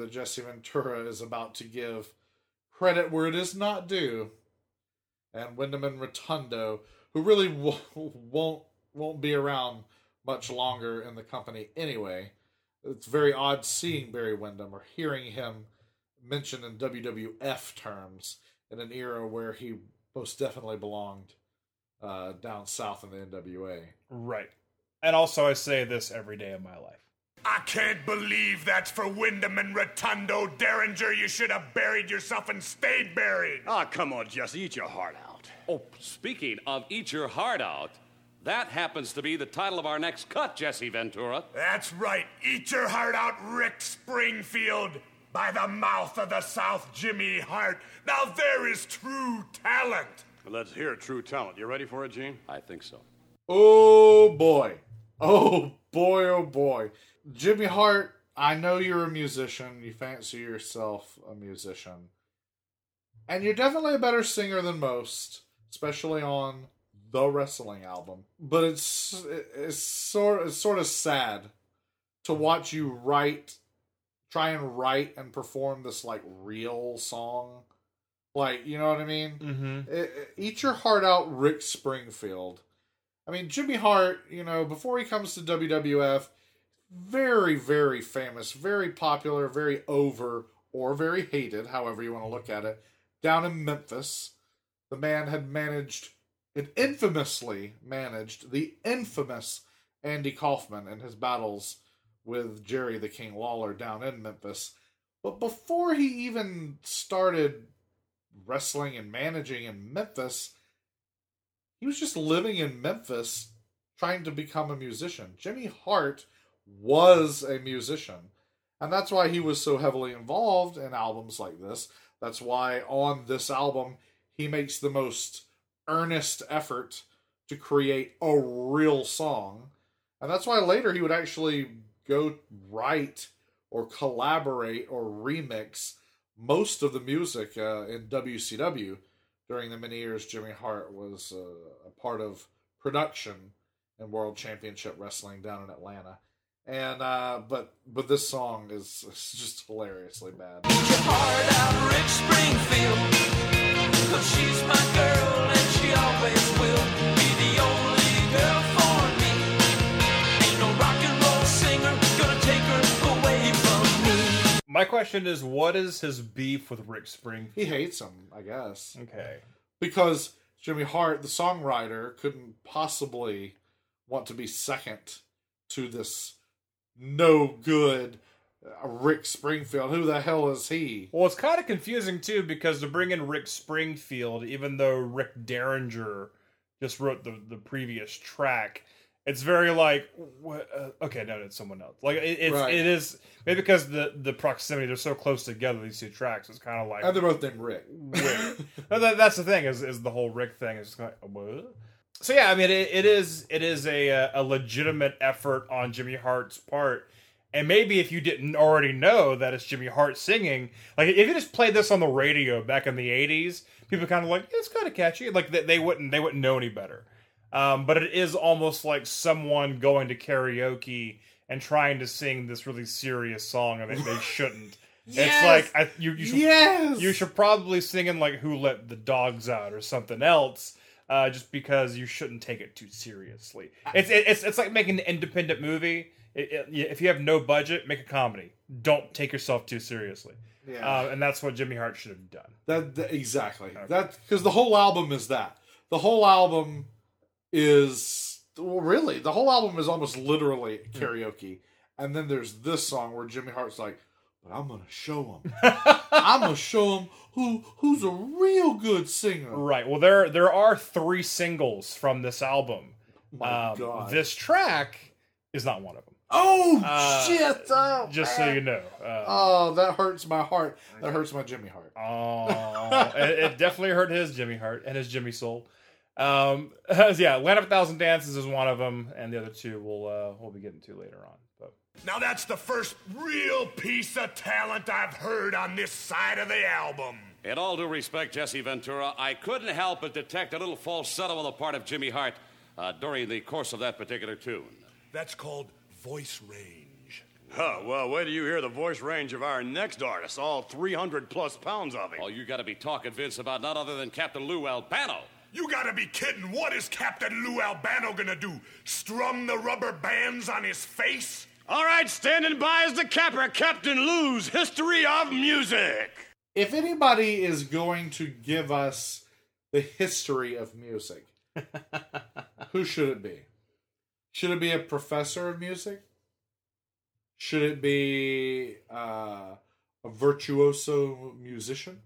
That Jesse Ventura is about to give credit where it is not due. And Windham and Rotundo, who really w- won't won't be around much longer in the company anyway. It's very odd seeing Barry Windham or hearing him mentioned in WWF terms in an era where he most definitely belonged uh, down south in the NWA. Right. And also I say this every day of my life. I can't believe that's for Windham and Rotundo. Derringer, you should have buried yourself and stayed buried. Ah, come on, Jesse, eat your heart out. Oh, speaking of Eat Your Heart Out, that happens to be the title of our next cut, Jesse Ventura. That's right. Eat your heart out, Rick Springfield. By the mouth of the South, Jimmy Hart. Now there is true talent. Let's hear true talent. You ready for it, Gene? I think so. Oh boy. Oh boy, oh boy. Jimmy Hart, I know you're a musician. You fancy yourself a musician. And you're definitely a better singer than most, especially on the wrestling album. But it's it's sort it's sort of sad to watch you write try and write and perform this like real song. Like, you know what I mean? Mm-hmm. Eat Your Heart Out, Rick Springfield. I mean, Jimmy Hart, you know, before he comes to WWF, very, very famous, very popular, very over, or very hated, however you want to look at it, down in Memphis. The man had managed, and infamously managed, the infamous Andy Kaufman in his battles with Jerry the King Lawler down in Memphis. But before he even started wrestling and managing in Memphis, he was just living in Memphis trying to become a musician. Jimmy Hart was a musician. And that's why he was so heavily involved in albums like this. That's why on this album, he makes the most earnest effort to create a real song. And that's why later he would actually go write or collaborate or remix most of the music uh, in WCW during the many years Jimmy Hart was uh, a part of production in World Championship Wrestling down in Atlanta. And uh, but but this song is, is just hilariously bad. Hard out Rick Springfield. Cause she's my girl and she always will be the only girl for me. Ain't no rock and roll singer gonna take her away from me. My question is, what is his beef with Rick Springfield? He hates him, I guess, Okay. because Jimmy Hart, the songwriter, couldn't possibly want to be second to this no good uh, Rick Springfield. Who the hell is he? Well, it's kind of confusing too because to bring in Rick Springfield, even though Rick Derringer just wrote the the previous track, it's very like what, uh, okay, no, it's someone else. Like it, it's Right. it is maybe because the the proximity they're so close together these two tracks. It's kind of like And they're both named Rick. Wait. No, that, that's the thing is is the whole Rick thing is just like what? So yeah, I mean it, it is it is a a legitimate effort on Jimmy Hart's part. And maybe if you didn't already know that it's Jimmy Hart singing, like if you just played this on the radio back in the '80s, people kind of like "Yeah, it's kind of catchy. Like they, they wouldn't they wouldn't know any better. Um, but it is almost like someone going to karaoke and trying to sing this really serious song and they, they shouldn't. Yes! It's like I, you, you should Yes! you should probably sing in like "Who Let the Dogs Out" or something else, uh, just because you shouldn't take it too seriously. It's it's it's like making an independent movie. It, it- if you have no budget, make a comedy. Don't take yourself too seriously. Yeah. Uh, and that's what Jimmy Hart should have done. That, that- exactly. That because the whole album is that. The whole album is well, really the whole album is almost literally karaoke, and then there's this song where Jimmy Hart's like, "But I'm gonna show him. I'm gonna show him who who's a real good singer." Right. Well, there there are three singles from this album. My Um, God. This track is not one of them. Oh Uh, shit! Oh, Just so you know. Uh, Oh, that hurts my heart. That hurts my Jimmy heart. Oh, it, it definitely hurt his Jimmy heart and his Jimmy Soul. Um, yeah, Land of a Thousand Dances is one of them, and the other two we'll uh, we'll be getting to later on. But Now that's the first real piece of talent I've heard on this side of the album. In all due respect, Jesse Ventura, I couldn't help but detect a little falsetto on the part of Jimmy Hart uh, during the course of that particular tune. That's called voice range. Huh, well, wait till you hear the voice range of our next artist, all 300 plus pounds of him. Oh, you got to be talking, Vince, about none other than Captain Lou Albano. You gotta be kidding. What is Captain Lou Albano gonna do? Strum the rubber bands on his face? All right, standing by is the capper, Captain Lou's History of Music. If anybody is going to give us the history of music, who should it be? Should it be a professor of music? Should it be uh, a virtuoso musician?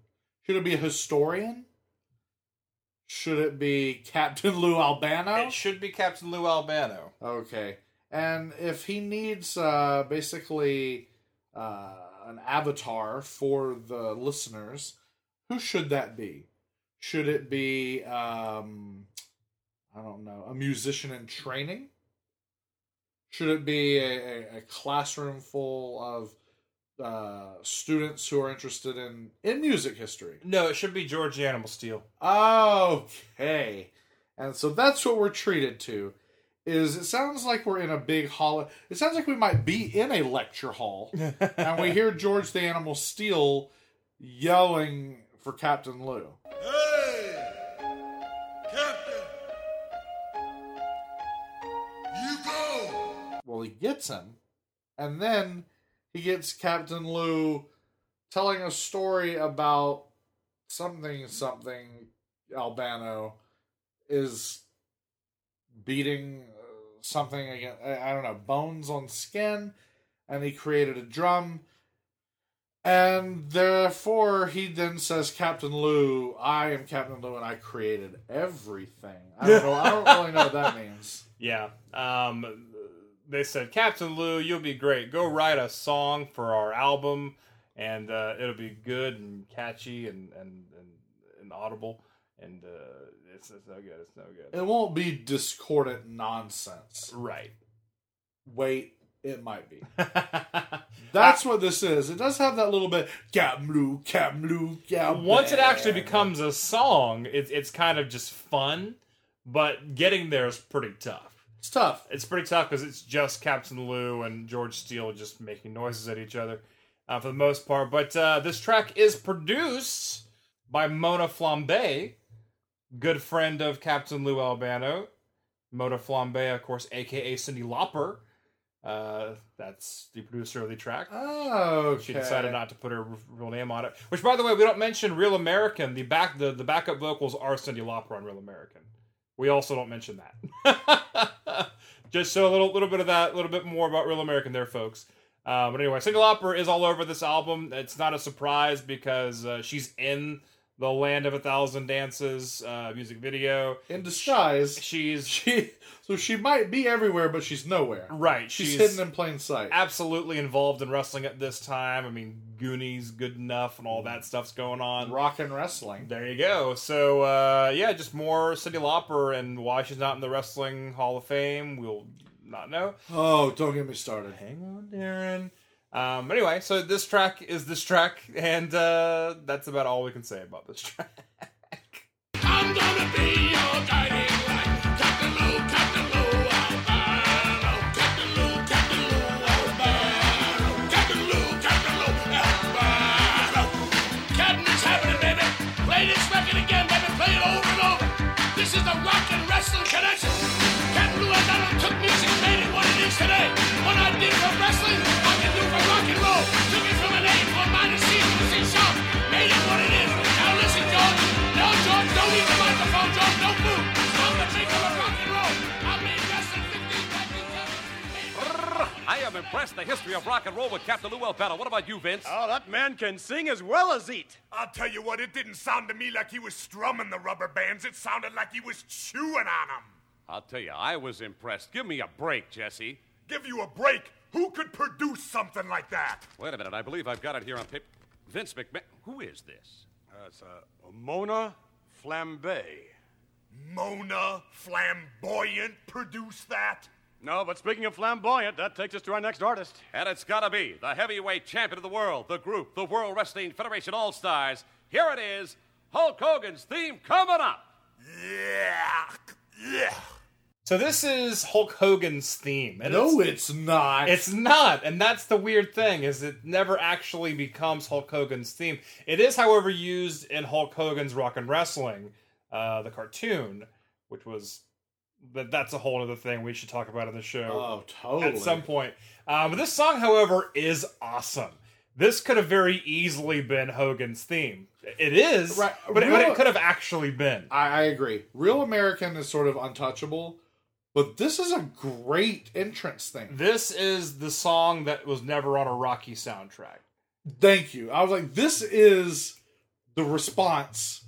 Should it be a historian? Should it be Captain Lou Albano? it should be Captain Lou Albano. Okay. And if he needs uh, basically uh, an avatar for the listeners, who should that be? Should it be, um, I don't know, a musician in training? Should it be a, a, classroom full of uh, students who are interested in, in music history? No, it should be George the Animal Steele. Okay. And so that's what we're treated to. Is it sounds like we're in a big hall. It sounds like we might be in a lecture hall, and we hear George the Animal Steele yelling for Captain Lou. Hey! Captain! You go! Well, he gets him, and then he gets Captain Lou telling a story about something something Albano is beating something again. I I don't know bones on skin, and he created a drum. And therefore, he then says, "Captain Lou, I am Captain Lou, and I created everything." I don't know. I don't really know what that means. Yeah. Um, they said, Captain Lou, you'll be great. Go write a song for our album, and uh, it'll be good and catchy and and and, and audible. And uh, it's, it's no good. It's no good. It won't be discordant nonsense. Right. Wait, it might be. That's what this is. It does have that little bit Captain Lou, Captain Lou, Captain. Once it actually becomes a song, it's it's kind of just fun, but getting there is pretty tough. It's tough. It's pretty tough because it's just Captain Lou and George Steele just making noises at each other uh, for the most part. But uh, this track is produced by Mona Flambe, good friend of Captain Lou Albano. Mona Flambe, of course, aka Cyndi Lauper. Uh, that's the producer of the track. Oh, She decided not to put her real name on it. Which, by the way, we don't mention Real American. The back the, the backup vocals are Cyndi Lauper on Real American. We also don't mention that. Just so a little little bit of that, a little bit more about Real American there, folks. Uh, but anyway, Cyndi Lauper is all over this album. It's not a surprise because uh, she's in the Land of a Thousand Dances uh, music video. In disguise. She's She so she might be everywhere, but she's nowhere. right. She's, she's hidden in plain sight. absolutely involved in wrestling at this time. I mean, Goonies, good enough, and Mm. all that stuff's going on. Rock and wrestling. There you go. So uh, yeah, just more Cyndi Lauper and why she's not in the Wrestling Hall of Fame, we'll not know. Oh, don't get me started. Hang on, Daryn. Um, anyway, so this track is this track, and uh, that's about all we can say about this track. Am impressed the history of rock and roll with Captain Lou Albano. What about you, Vince? Oh, that man can sing as well as eat. I'll tell you what, it didn't sound to me like he was strumming the rubber bands. It sounded like he was chewing on them. I'll tell you, I was impressed. Give me a break, Jesse. Give you a break. Who could produce something like that? Wait a minute, I believe I've got it here on paper. Vince McMahon. Who is this? That's uh, Mona Flambe. Mona Flamboyant produced that? No, but speaking of flamboyant, that takes us to our next artist. And it's gotta be the heavyweight champion of the world, the group, the World Wrestling Federation All Stars. Here it is, Hulk Hogan's theme coming up. Yeah. Yeah. so this is Hulk Hogan's theme. And No, it's, it's not. it's not, and that's the weird thing is it never actually becomes Hulk Hogan's theme. It is, however, used in Hulk Hogan's Rock and Wrestling, uh, the cartoon, which was that that's a whole other thing we should talk about on the show. oh, totally. at some point. Um, but this song, however, is awesome. This could have very easily been Hogan's theme. It is, Right, but, it, but it could have actually been. I, I agree. Real American is sort of untouchable, but this is a great entrance thing. This is the song that was never on a Rocky soundtrack. Thank you. I was like, this is the response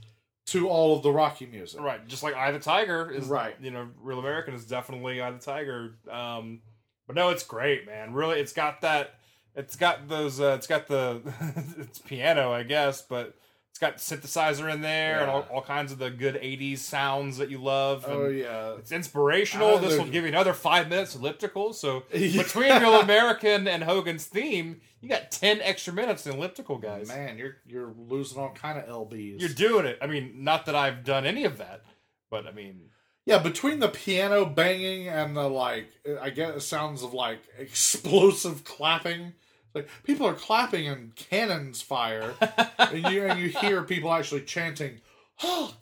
to all of the Rocky music. Right, just like Eye of the Tiger is Right. You know, Real American is definitely Eye of the Tiger. Um, but no, it's great, man. Really, it's got that. It's got those. Uh, it's got the. it's piano, I guess, but it's got synthesizer in there and all, all kinds of the good '80s sounds that you love. Oh yeah. It's inspirational. Uh, this will give you another five minutes elliptical. So Yeah. between Real American and Hogan's theme, you got ten extra minutes in elliptical, guys. Man, you're you're losing all kind of lbs. You're doing it. I mean, not that I've done any of that, but I mean, Yeah, between the piano banging and the like, I get sounds of like explosive clapping. Like people are clapping and cannons fire, and you and you hear people actually chanting "Hulk,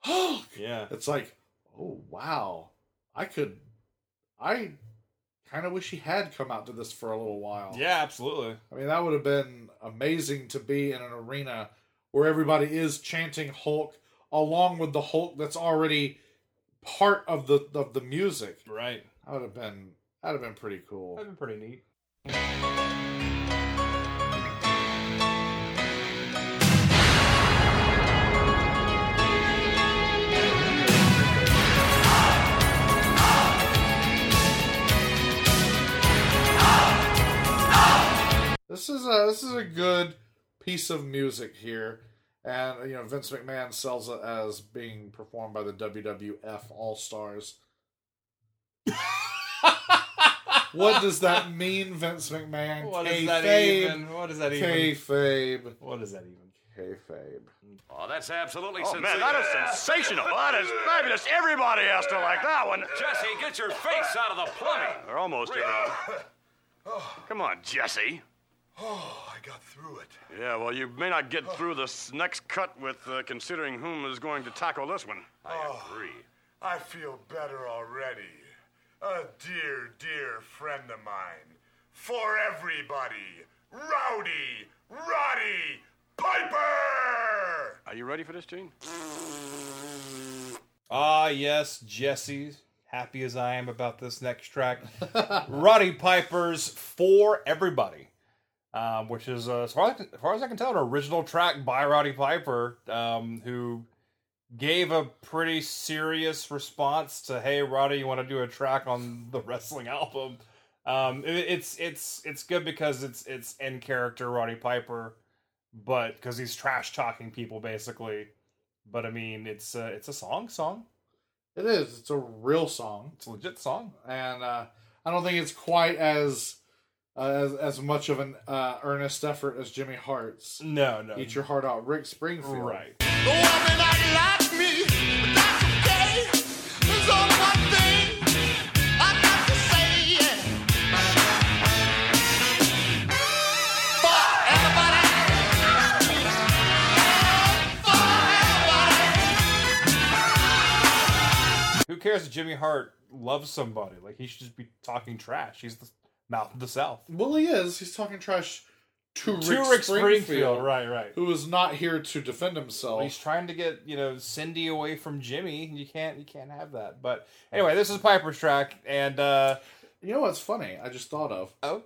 Hulk." yeah. It's like, oh wow, I could, I kind of wish he had come out to this for a little while. Yeah, absolutely. I mean that would have been amazing to be in an arena where everybody is chanting Hulk along with the Hulk that's already part of the of the music. Right. That would have been that'd have been pretty cool. That'd be pretty neat. This is a this is a good piece of music here, and you know Vince McMahon sells it as being performed by the WWF All Stars. what does that mean, Vince McMahon? What does that even? What does that even? Kayfabe. What does that even? kayfabe. Oh, that's absolutely Oh, sensational. man, that is sensational. That is fabulous. Everybody has to like that one. Jesse, get your face out of the plumbing. Or almost everybody. Come on, Jesse. Oh, I got through it. Yeah, well, you may not get through this next cut with uh, considering whom is going to tackle this one. I agree. I feel better already. A dear, dear friend of mine. For everybody, Rowdy Roddy Piper! Are you ready for this, Gene? Ah, yes, Jesse. Happy as I am about this next track. Roddy Piper's For Everybody, um, which is, uh, as, far as, as far as I can tell, an original track by Roddy Piper, um, who gave a pretty serious response to, "Hey, Roddy, you want to do a track on the wrestling album?" Um, it- it's it's it's good because it's it's in character Roddy Piper, but because he's trash talking people basically. But I mean, it's uh, it's a song song. It is. It's a real song. It's a legit song. and uh, I don't think it's quite as uh, as as much of an uh, earnest effort as Jimmy Hart's. No, no. Eat your heart out, Rick Springfield. Right. The woman I like me, but that's okay. There's only one thing I got to say. yeah. For everybody. Who cares if Jimmy Hart loves somebody? Like he should just be talking trash. He's the mouth of the South. Well, he is. He's talking trash to Rick, To Rick Springfield, Springfield, right, right. Who is not here to defend himself. He's trying to get you know Cindy away from Jimmy. You can't you can't have that. But anyway, this is Piper's track, and uh You know what's funny? I just thought of. Oh.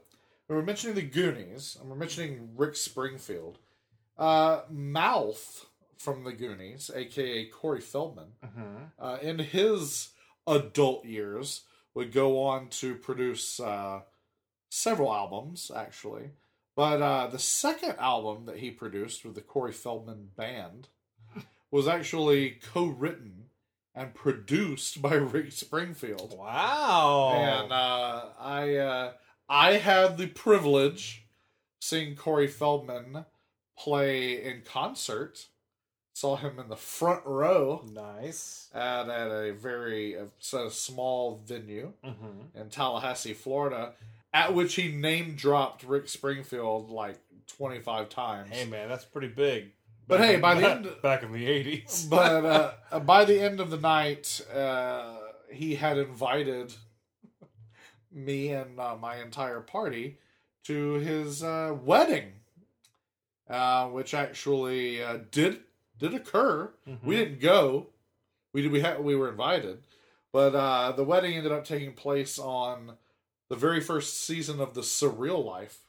We were mentioning the Goonies, and we're mentioning Rick Springfield. Uh, Mouth from the Goonies, aka Corey Feldman, uh, in his adult years, would go on to produce uh, several albums, actually. But uh, the second album that he produced with the Corey Feldman Band was actually co written and produced by Rick Springfield. wow, And uh, I uh, I had the privilege seeing Corey Feldman play in concert. Saw him in the front row nice. at, at a very uh, it's a small venue Mm-hmm. in Tallahassee, Florida, at which he name dropped Rick Springfield like twenty five times. Hey man, that's pretty big. But Back hey, in- by the end- back in the eighties, but uh, by the end of the night, uh, he had invited me and uh, my entire party to his uh, wedding, uh, which actually uh, did did occur. We didn't go. We did. We had. We were invited, but uh, the wedding ended up taking place on the very first season of the Surreal Life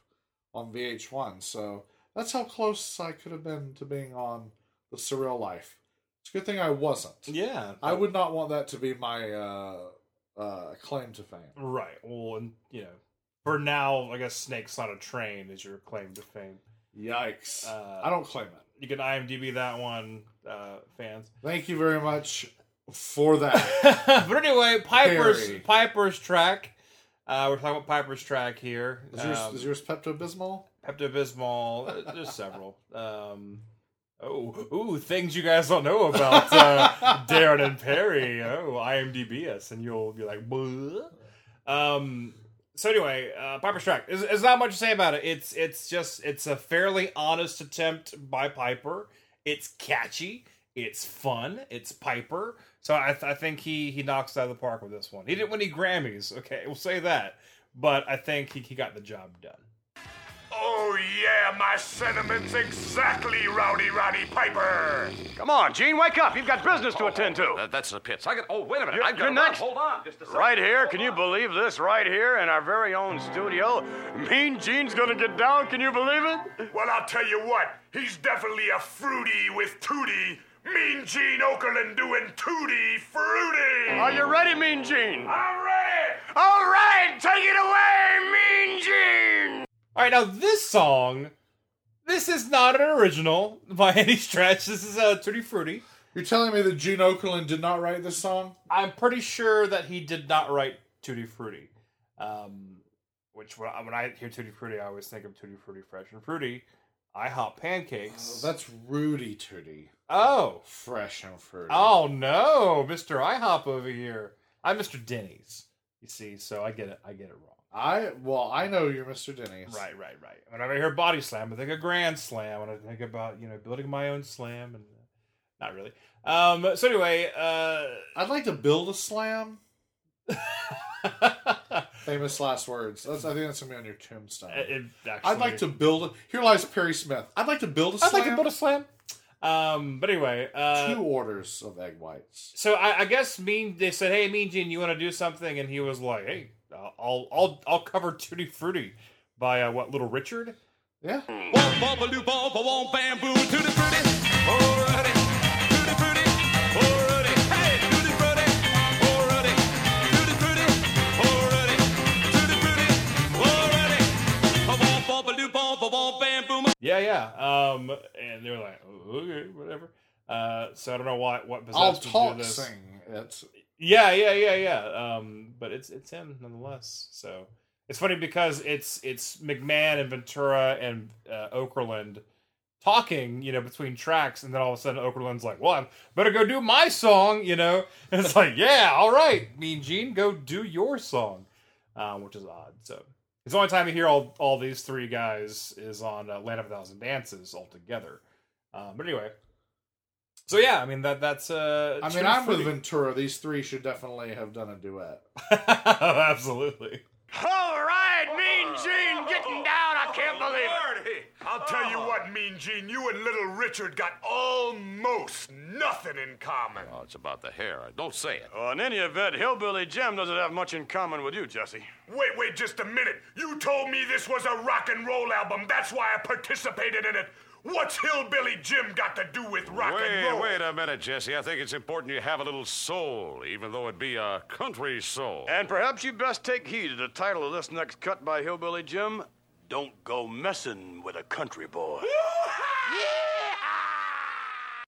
on VH1. So that's how close I could have been to being on the Surreal Life. It's a good thing I wasn't. yeah, I would not want that to be my uh, uh, claim to fame. right. Well, and you know, for now, I guess "Snakes on a Train" is your claim to fame. Yikes! Uh, I don't claim it. You can IMDb that one, uh, fans. Thank you very much for that. but anyway, Piper's Harry. Piper's track. Uh, we're talking about Piper's track here. Is yours, Um, yours Pepto Bismol? Pepto Bismol. There's several. Um, oh, ooh, things you guys don't know about uh, Daryn and Perry. Oh, IMDb us, and you'll be like, Bleh. um. So anyway, uh, Piper's track. There's, there's not much to say about it. It's it's just it's a fairly honest attempt by Piper. It's catchy. It's fun. It's Piper. So I, th- I think he he knocks out of the park with this one. He didn't win any Grammys. Okay, we'll say that. But I think he, he got the job done. Oh, yeah, my sentiments exactly, Rowdy Roddy Piper. Come on, Gene, wake up. You've got business to attend to. Oh, that, that's the pits. I got. Oh, wait a minute. You're- I've got you're next. Hold on. Just a second. Right here, can you believe this? Right here in our very own studio. Mean Gene's gonna get down, can you believe it? Well, I'll tell you what, he's definitely a fruity with Tootie. Mean Gene Okerlund doing Tutti Frutti. Are you ready, Mean Gene? I'm ready. All right, take it away, Mean Gene. All right, now this song, this is not an original by any stretch. This is a uh, Tutti Frutti. You're telling me that Gene Okerlund did not write this song? I'm pretty sure that he did not write Tutti Frutti. Um, which when I, when I hear Tutti Frutti, I always think of Tutti Frutti Fresh and Fruity. I hop pancakes. Oh, that's Rooty Tooty. Oh, Fresh and fruity. oh no, Mister IHOP over here. I'm Mister Denny's. You see, so I get it. I get it wrong. I well, I know you're Mr. Denny's. Right, right, right. Whenever I hear body slam, I think of grand slam. When I think about you know building my own slam, and uh, not really. Um. So anyway, uh, I'd like to build a slam. Famous last words. That's, I think that's gonna be on your tombstone. it actually, I'd like to build. A, here lies Perry Smith. I'd like to build a I'd slam. like to build a slam. Um. But anyway, uh, two orders of egg whites. so I, I guess Mean they said, "Hey, Mean Gene, you want to do something?" And he was like, "Hey, I'll I'll I'll cover Tutti Frutti by uh, what Little Richard." Yeah. Yeah, yeah. Um, and they were like, oh, "Okay, whatever." Uh, so I don't know why what possessed I'll him to do this. sing it. Yeah, yeah, yeah, yeah. Um, but it's it's him nonetheless. So it's funny because it's it's McMahon and Ventura and uh, Okerlund talking, you know, between tracks, and then all of a sudden Okerlund's like, "Well, I better go do my song," you know. And it's like, "Yeah, all right, Mean Gene, go do your song," um, which is odd. So it's the only time you hear all all these three guys is on uh, Land of a Thousand Dances all together. Um, but anyway. So yeah, I mean that that's uh I mean, I'm with Ventura. These three should definitely have done a duet. Absolutely. All right, Mean Gene getting down. I can't believe it. I'll tell you oh. what, Mean Gene, you and Little Richard got almost nothing in common. Oh, it's about the hair. Don't say it. Well, in any event, Hillbilly Jim doesn't have much in common with you, Jesse. Wait, wait just a minute. You told me this was a rock and roll album. That's why I participated in it. What's Hillbilly Jim got to do with rock and Wait, roll? wait a minute, Jesse. I think it's important you have a little soul, even though it be a country soul. And perhaps you best take heed of the title of this next cut by Hillbilly Jim. Don't go messing with a country boy.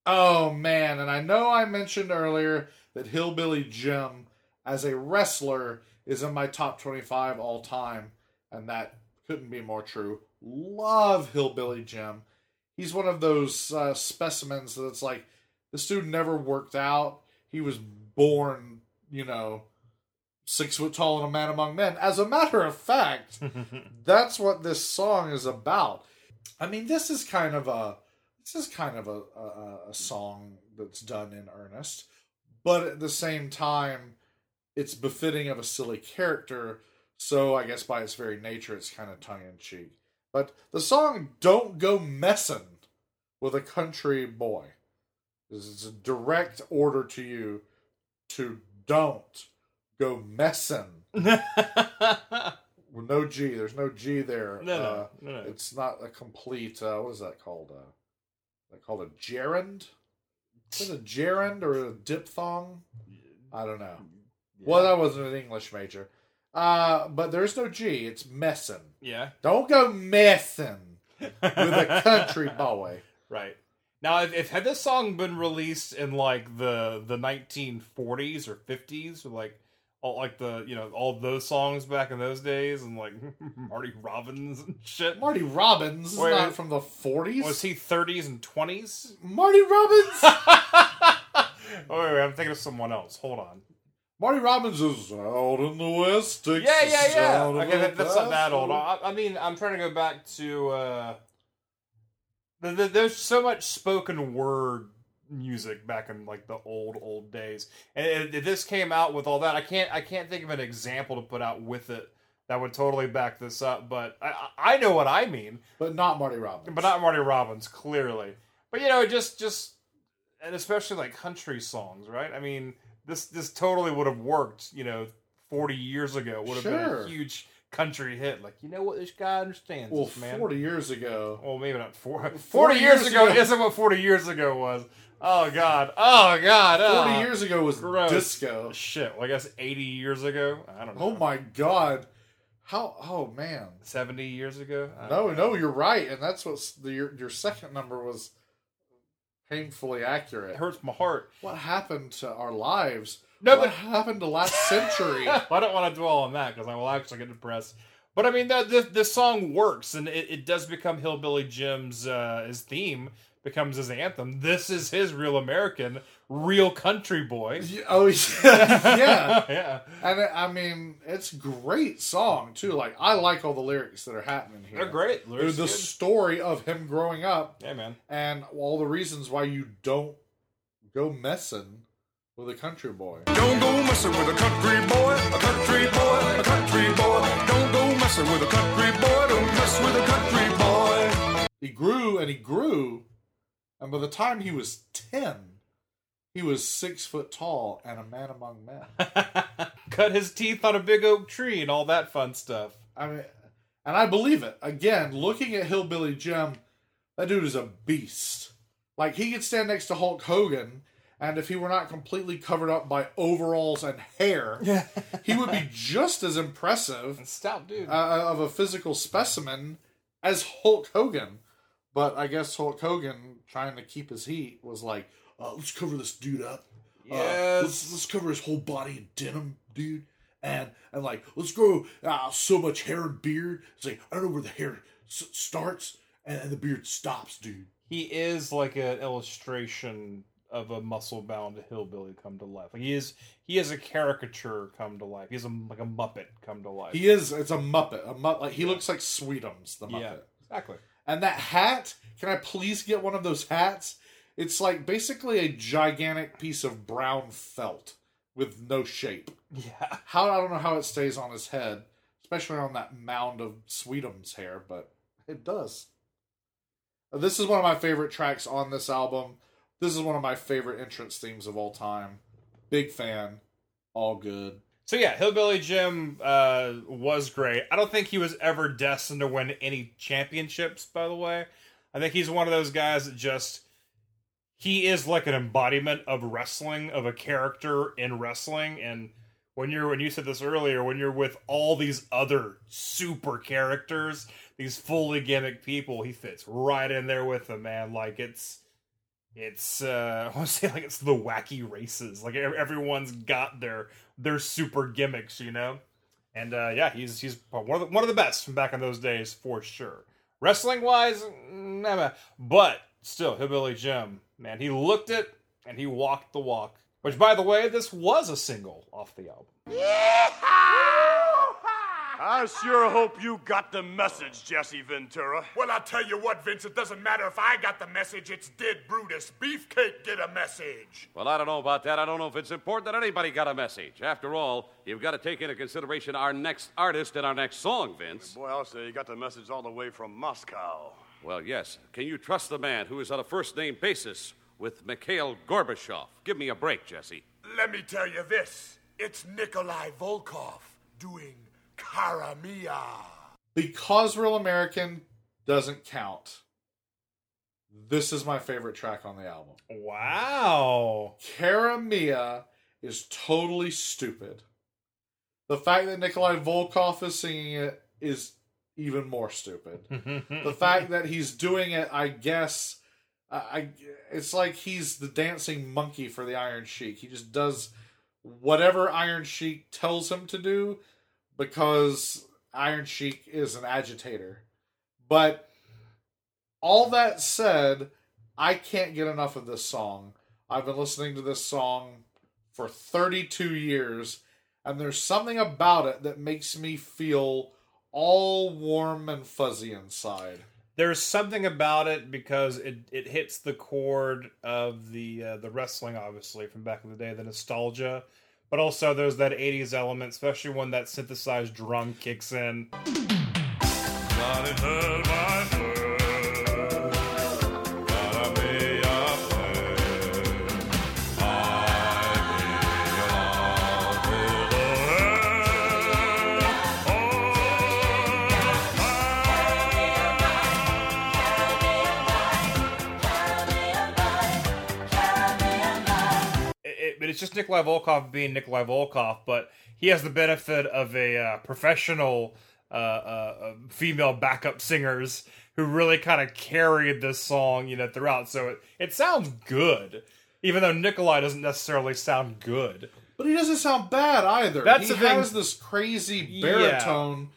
Oh man, and I know I mentioned earlier that Hillbilly Jim as a wrestler is in my top 25 all time, and that couldn't be more true. Love Hillbilly Jim. He's one of those uh, specimens that's like this dude never worked out. He was born, you know, six foot tall and a man among men. As a matter of fact, that's what this song is about. I mean, this is kind of a this is kind of a, a, a song that's done in earnest, but at the same time, it's befitting of a silly character. So I guess by its very nature, it's kind of tongue in cheek. But the song "Don't Go Messin' with a Country Boy" is a direct order to you to don't go messin'. With no G. There's no G there. No, no, Uh, no, no. It's not a complete. Uh, what is that called? Uh, that called a gerund? Is it a gerund or a diphthong? I don't know. Well, that wasn't an English major. Uh, but there's no G. It's messin'. Yeah. Don't go messing with a country boy. Right. Now, if, if had this song been released in like the the 1940s or 50s, or like all like the you know all those songs back in those days, and like Marty Robbins and shit, Marty Robbins is Wait, not from the 40s. was he 30s and 20s? Marty Robbins? Oh, wait, wait, I'm thinking of someone else. Hold on. Marty Robbins is out in the West. Texas, Yeah, yeah, yeah. Okay, that, that's not that old. I, I mean, I'm trying to go back to. uh the, the, There's so much spoken word music back in like the old old days, and if this came out with all that, I can't I can't think of an example to put out with it that would totally back this up. But I I know what I mean, But not Marty Robbins. but not Marty Robbins clearly. But you know, just just and especially like country songs, right? I mean, this this totally would have worked, you know, 40 years ago. Would have been a huge country hit. Like, you know what this guy understands, Well, this man. 40 years ago. Well, maybe not 40. 40, 40 years, years ago, ago. isn't what 40 years ago was. Oh god. Oh god. 40 oh. years ago was Gross. disco. Shit. Well, I guess 80 years ago. I don't know. Oh my god. How oh man. 70 years ago. No, know. no, you're right. And that's what your your second number was painfully accurate. It hurts my heart. What happened to our lives? No, what but- happened to last century? I don't want to dwell on that because I will actually get depressed. But I mean, that this, this song works, and it, it does become Hillbilly Jim's uh, his theme becomes his anthem. This is his real American, real country boy. Oh yeah, yeah. yeah, And it, I mean, it's great song too. Like I like all the lyrics that are happening here. they're great. The, Lyrics the good. story of him growing up yeah, man. and all the reasons why you don't go messing with a country boy. Don't go messing with a country boy, a country boy, a country boy. Don't go messing with a country boy, don't mess with a country boy. He grew and he grew, and by the time he was ten, he was six foot tall and a man among men. Cut his teeth on a big oak tree and all that fun stuff. I mean, and I believe it. Again, looking at Hillbilly Jim, that dude is a beast. Like he could stand next to Hulk Hogan, and if he were not completely covered up by overalls and hair, he would be just as impressive and Stout dude. uh, of a physical specimen as Hulk Hogan. But I guess Hulk Hogan, trying to keep his heat, was like, uh, "Let's cover this dude up. Uh, Yes. let's let's cover his whole body in denim, dude." And and like, let's grow uh, so much hair and beard. It's like I don't know where the hair s- starts and, and the beard stops, dude. he is like an illustration of a muscle bound hillbilly come to life. Like he is he is a caricature come to life. He's a like a muppet come to life. He is. It's a muppet. A muppet. Like he looks like Sweetums, the muppet. yeah, exactly. And that hat, can I please get one of those hats? It's like basically a gigantic piece of brown felt with no shape. Yeah. How I don't know how it stays on his head, especially on that mound of Sweetum's hair, but it does. Uh, this is one of my favorite tracks on this album. This is one of my favorite entrance themes of all time. Big fan. All good. So yeah, Hillbilly Jim uh, was great. I don't think he was ever destined to win any championships. By the way, I think he's one of those guys that just he is like an embodiment of wrestling, of a character in wrestling. And when you're when you said this earlier, when you're with all these other super characters, these fully gimmick people, he fits right in there with them, man. Like it's it's uh I want to say like it's the wacky races. Like everyone's got their their super gimmicks, you know. And uh yeah, he's he's one of the, one of the best from back in those days for sure. Wrestling wise, never. But still, Hillbilly Jim, man, he looked it and he walked the walk. Which, by the way, this was a single off the album. I sure hope you got the message, Jesse Ventura. Well, I'll tell you what, Vince, it doesn't matter if I got the message, it's did Brutus Beefcake get a message. Well, I don't know about that. I don't know if it's important that anybody got a message. After all, you've got to take into consideration our next artist and our next song, Vince. Boy, I'll say you got the message all the way from Moscow. Well, yes. Can you trust the man who is on a first name basis with Mikhail Gorbachev? Give me a break, Jesse. Let me tell you this it's Nikolai Volkov doing Cara Mia. Because Real American doesn't count. This is my favorite track on the album. Wow. Cara Mia is totally stupid. The fact that Nikolai Volkov is singing it is even more stupid. the fact that he's doing it, I guess, I, I it's like he's the dancing monkey for the Iron Sheik. He just does whatever Iron Sheik tells him to do because Iron Sheik is an agitator. But all that said, I can't get enough of this song. I've been listening to this song for 32 years, and there's something about it that makes me feel all warm and fuzzy inside. There's something about it because it, it hits the chord of the uh, the wrestling, obviously from back in the day, the nostalgia, but also there's that '80s element, especially when that synthesized drum kicks in. It's just Nikolai Volkov being Nikolai Volkov, but he has the benefit of a uh, professional uh, uh, uh, female backup singers who really kind of carried this song, you know, throughout. So it, it sounds good, even though Nikolai doesn't necessarily sound good. But he doesn't sound bad either. That's he the thing. has this crazy baritone.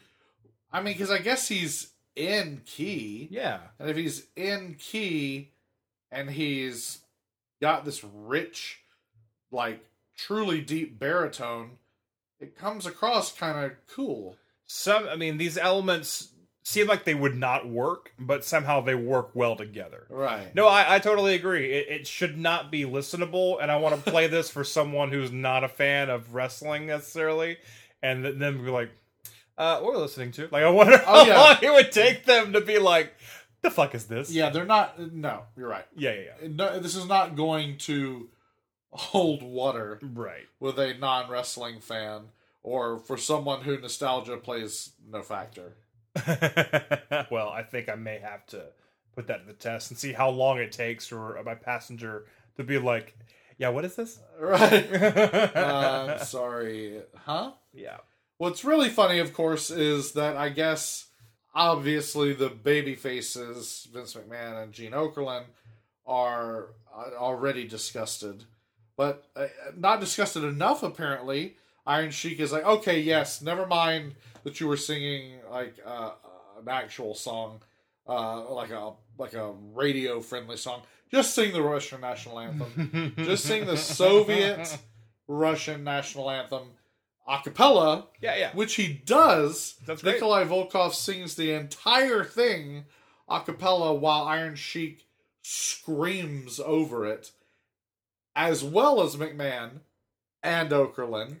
I mean, because I guess he's in key. Yeah. And if he's in key and he's got this rich, like truly deep baritone, it comes across kind of cool. Some, I mean, these elements seem like they would not work, but somehow they work well together. Right. No, I, I totally agree. It, it should not be listenable, and I want to play this for someone who's not a fan of wrestling necessarily, and th- then be like, uh, what we're listening to. Like, I wonder Oh, how yeah. long it would take them to be like, the fuck is this? Yeah, they're not. No, you're right. Yeah, yeah, yeah. No, this is not going to hold water Right. with a non wrestling fan or for someone who nostalgia plays no factor. well, I think I may have to put that to the test and see how long it takes for my passenger to be like, yeah, what is this? Right. uh, I'm sorry. Huh? Yeah. What's really funny, of course, is that I guess obviously the baby faces, Vince McMahon and Gene Okerlund, are uh, already disgusted. But uh, not disgusted enough, apparently. Iron Sheik is like, okay, yes, never mind that you were singing like uh, an actual song, uh, like a like a radio friendly song. Just sing the Russian national anthem. Just sing the Soviet Russian national anthem a cappella. Yeah, yeah. Which he does. That's great. Nikolai Volkov sings the entire thing a cappella while Iron Sheik screams over it, as well as McMahon and Okerlund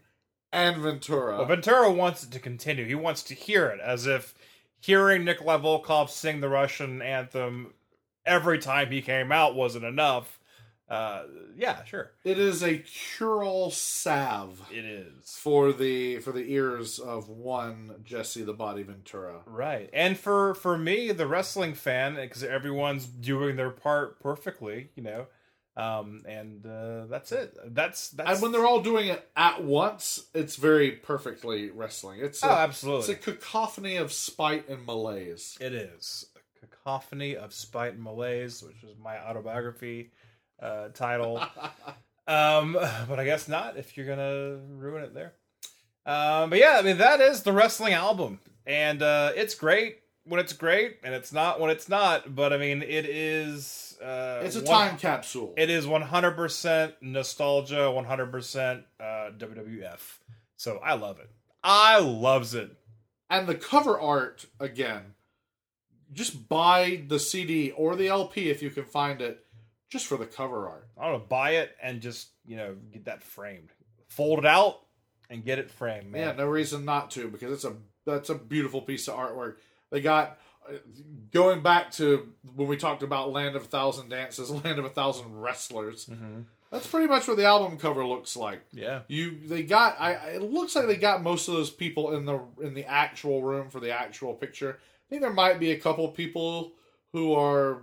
and Ventura. Well, Ventura wants it to continue. He wants to hear it as if hearing Nikolai Volkov sing the Russian anthem every time he came out wasn't enough. Uh, yeah, sure. it is a cure-all salve It is. for the for the ears of one Jesse the Body Ventura. Right. And for for me, the wrestling fan, because everyone's doing their part perfectly, you know. Um, and uh, that's it. That's that's And when they're all doing it at once, it's very perfectly wrestling. It's a, Oh, absolutely. It's a cacophony of spite and malaise. It is a cacophony of spite and malaise, which is my autobiography uh, title. um, but I guess not if you're gonna ruin it there. Um, but yeah, I mean that is the wrestling album, and uh, it's great when it's great, and it's not when it's not. But I mean, it is. Uh, It's a one- time capsule. It is 100% nostalgia, 100% uh, WWF. So I love it. I loves it. and the cover art again. Just buy the CD or the LP if you can find it, just for the cover art. I don't know, buy it and just you know get that framed, fold it out and get it framed. Man. Yeah, no reason not to because it's a that's a beautiful piece of artwork. They got uh, going back to when we talked about Land of a Thousand Dances, Land of a Thousand Wrestlers. That's pretty much what the album cover looks like. Yeah. You they got I it looks like they got most of those people in the in the actual room for the actual picture. I think there might be a couple people who are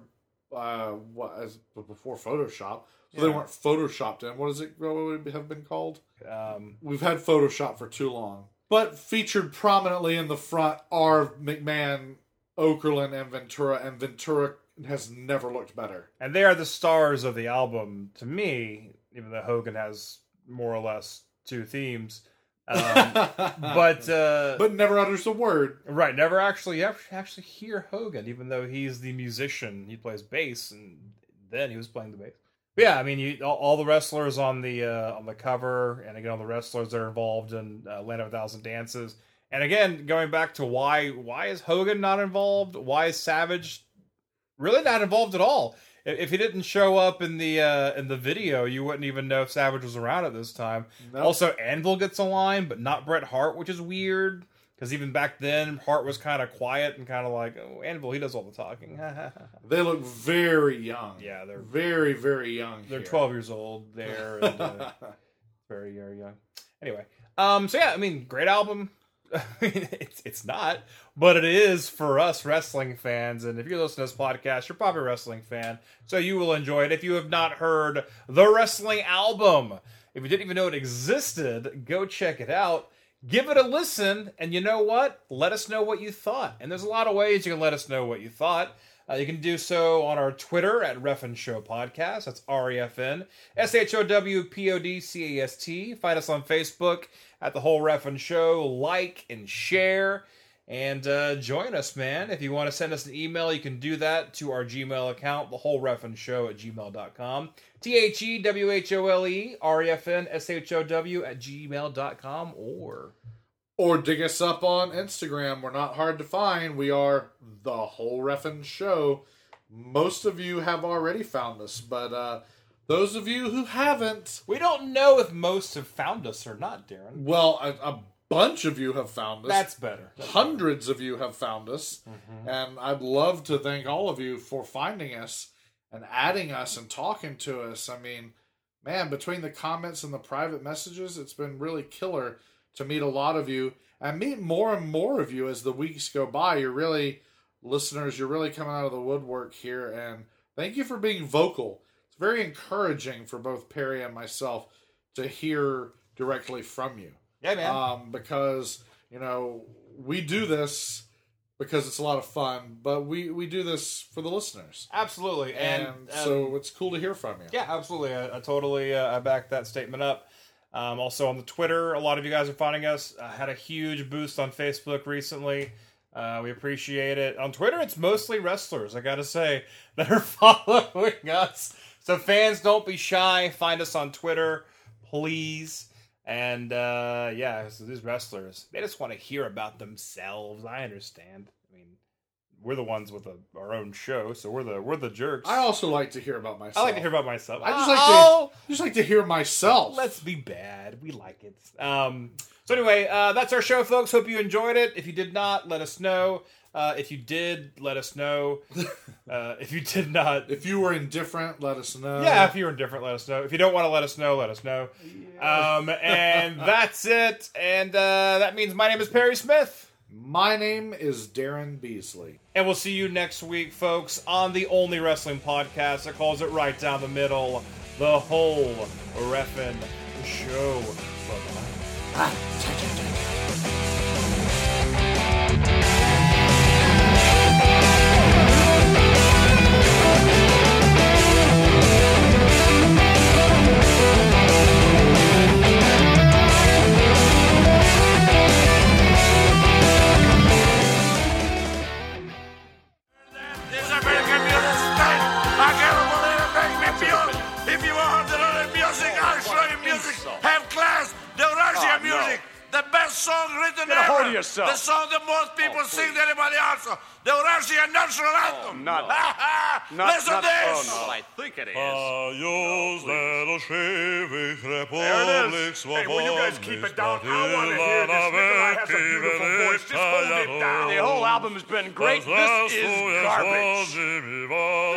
uh what as before Photoshop. So they weren't photoshopped in. What is it what would it have been called? Um, We've had Photoshop for too long. But featured prominently in the front are McMahon, Okerlund, and Ventura, and Ventura has never looked better. and they are the stars of the album to me, even though Hogan has more or less two themes. Um, but uh, But never utters a word. right, never actually actually hear Hogan, even though he's the musician. He plays bass, and then he was playing the bass. Yeah, I mean, you, all, all the wrestlers on the uh, on the cover, and again, all the wrestlers that are involved in uh, Land of a Thousand Dances. And again, going back to why why is Hogan not involved? Why is Savage really not involved at all? If if he didn't show up in the uh, in the video, you wouldn't even know if Savage was around at this time. Nope. Also, Anvil gets a line, but not Bret Hart, which is weird because even back then, Hart was kind of quiet and kind of like, "Oh, Anvil, he does all the talking." They look very young. yeah, they're Very, very young. they're here. 12 years old there and uh, very very young anyway um so yeah i mean great album I mean, it's, it's not but it is for us wrestling fans and if you're listening to this podcast you're probably a wrestling fan so you will enjoy it if you have not heard the wrestling album if you didn't even know it existed go check it out give it a listen and you know what let us know what you thought and there's a lot of ways you can let us know what you thought uh, you can do so on our Twitter at Refn Show Podcast. That's R E F N S H O W P O D C A S T. Find us on Facebook at The Whole Refn Show. Like and share. And uh, join us, man. If you want to send us an email, you can do that to our Gmail account, the whole Refn Show at gmail.com. T H E W H O L E R E F N S H O W at gmail.com or. Or dig us up on Instagram. We're not hard to find. We are the whole Reffin Show. Most of you have already found us, but uh, those of you who haven't, We don't know if most have found us or not, Daryn. well, a bunch of you have found us. That's better. That's Hundreds of you have found us, mm-hmm. and I'd love to thank all of you for finding us and adding us and talking to us. I mean, man, between the comments and the private messages, it's been really killer to meet a lot of you and meet more and more of you as the weeks go by. You're really listeners, you're really coming out of the woodwork here, and thank you for being vocal. It's very encouraging for both Perry and myself to hear directly from you Yeah, man. um, because you know we do this because it's a lot of fun, but we we do this for the listeners, Absolutely. And, and, um, so it's cool to hear from you. Yeah, absolutely. I, I totally uh, I back that statement up. Um, also on the Twitter, a lot of you guys are finding us. I had a huge boost on Facebook recently. Uh, we appreciate it. On Twitter, it's mostly wrestlers. I gotta say that are following us. So fans, don't be shy. Find us on Twitter, please. And uh, yeah, so these wrestlers, they just want to hear about themselves. I understand. I mean, we're the ones with a, our own show, so we're the we're the jerks. I also like to hear about myself. I like to hear about myself. I just like Oh! to just like to hear myself. Let's be bad. We like it. Um, so anyway, uh, that's our show, folks. Hope you enjoyed it. If you did not, let us know. Uh, if you did, let us know. Uh, if you did not, if you were indifferent, let us know. yeah, if you're indifferent, let us know. If you don't want to let us know, let us know. Um, and that's it. And uh, that means my name is Perry Smith. My name is Daryn Beasley. And we'll see you next week, folks, on the only wrestling podcast that calls it right down the middle, the whole Reffin show. Bye-bye. Written Get a ever. hold of yourself. The song that most people Oh, sing to than anybody else. The Russian national oh, anthem. not- not, not- Listen not- to this. oh, no. I think it is. There it is. Hey, will you guys keep it down? I want to hear this. Nikolai has a beautiful voice. Just hold it down. The whole album has been great. This is garbage.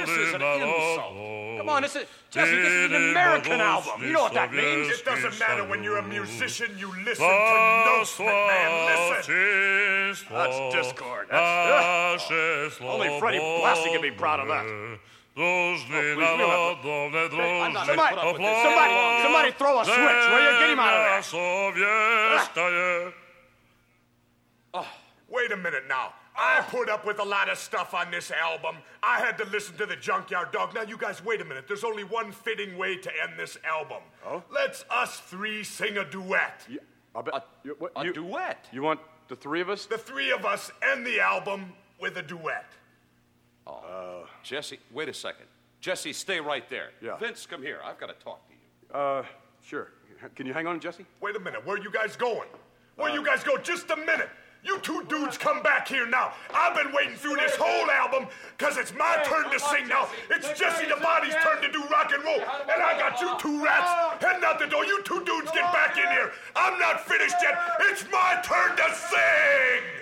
This is an insult. Come on, this is Jesse. This is an American album. You know what that means? It doesn't matter when you're a musician. You listen to notes, man. Listen. That's discord. That's, only Freddie Blassie can be proud of that. Oh, please, we don't I'm not put up with this. Somebody, somebody throw a switch, will you? Get him out of there. Oh. Wait a minute now. I put up with a lot of stuff on this album. I had to listen to the Junkyard Dog. Now, you guys, wait a minute. There's only one fitting way to end this album. Oh? Let's us three sing a duet. I bet- you- what- A you- duet. You want the three of us? The three of us end the album with a duet. Oh. Jesse, wait a second. Jesse, stay right there. Yeah. Vince, come here. I've got to talk to you. Uh, sure. Can you hang on, Jesse? Wait a minute. Where are you guys going? Where you guys go? Just a minute. You two dudes come back here now. I've been waiting through this whole album because it's my turn to sing now. It's Jesse the Body's turn to do rock and roll. And I got you two rats heading out the door. You two dudes get back in here. I'm not finished yet. It's my turn to sing.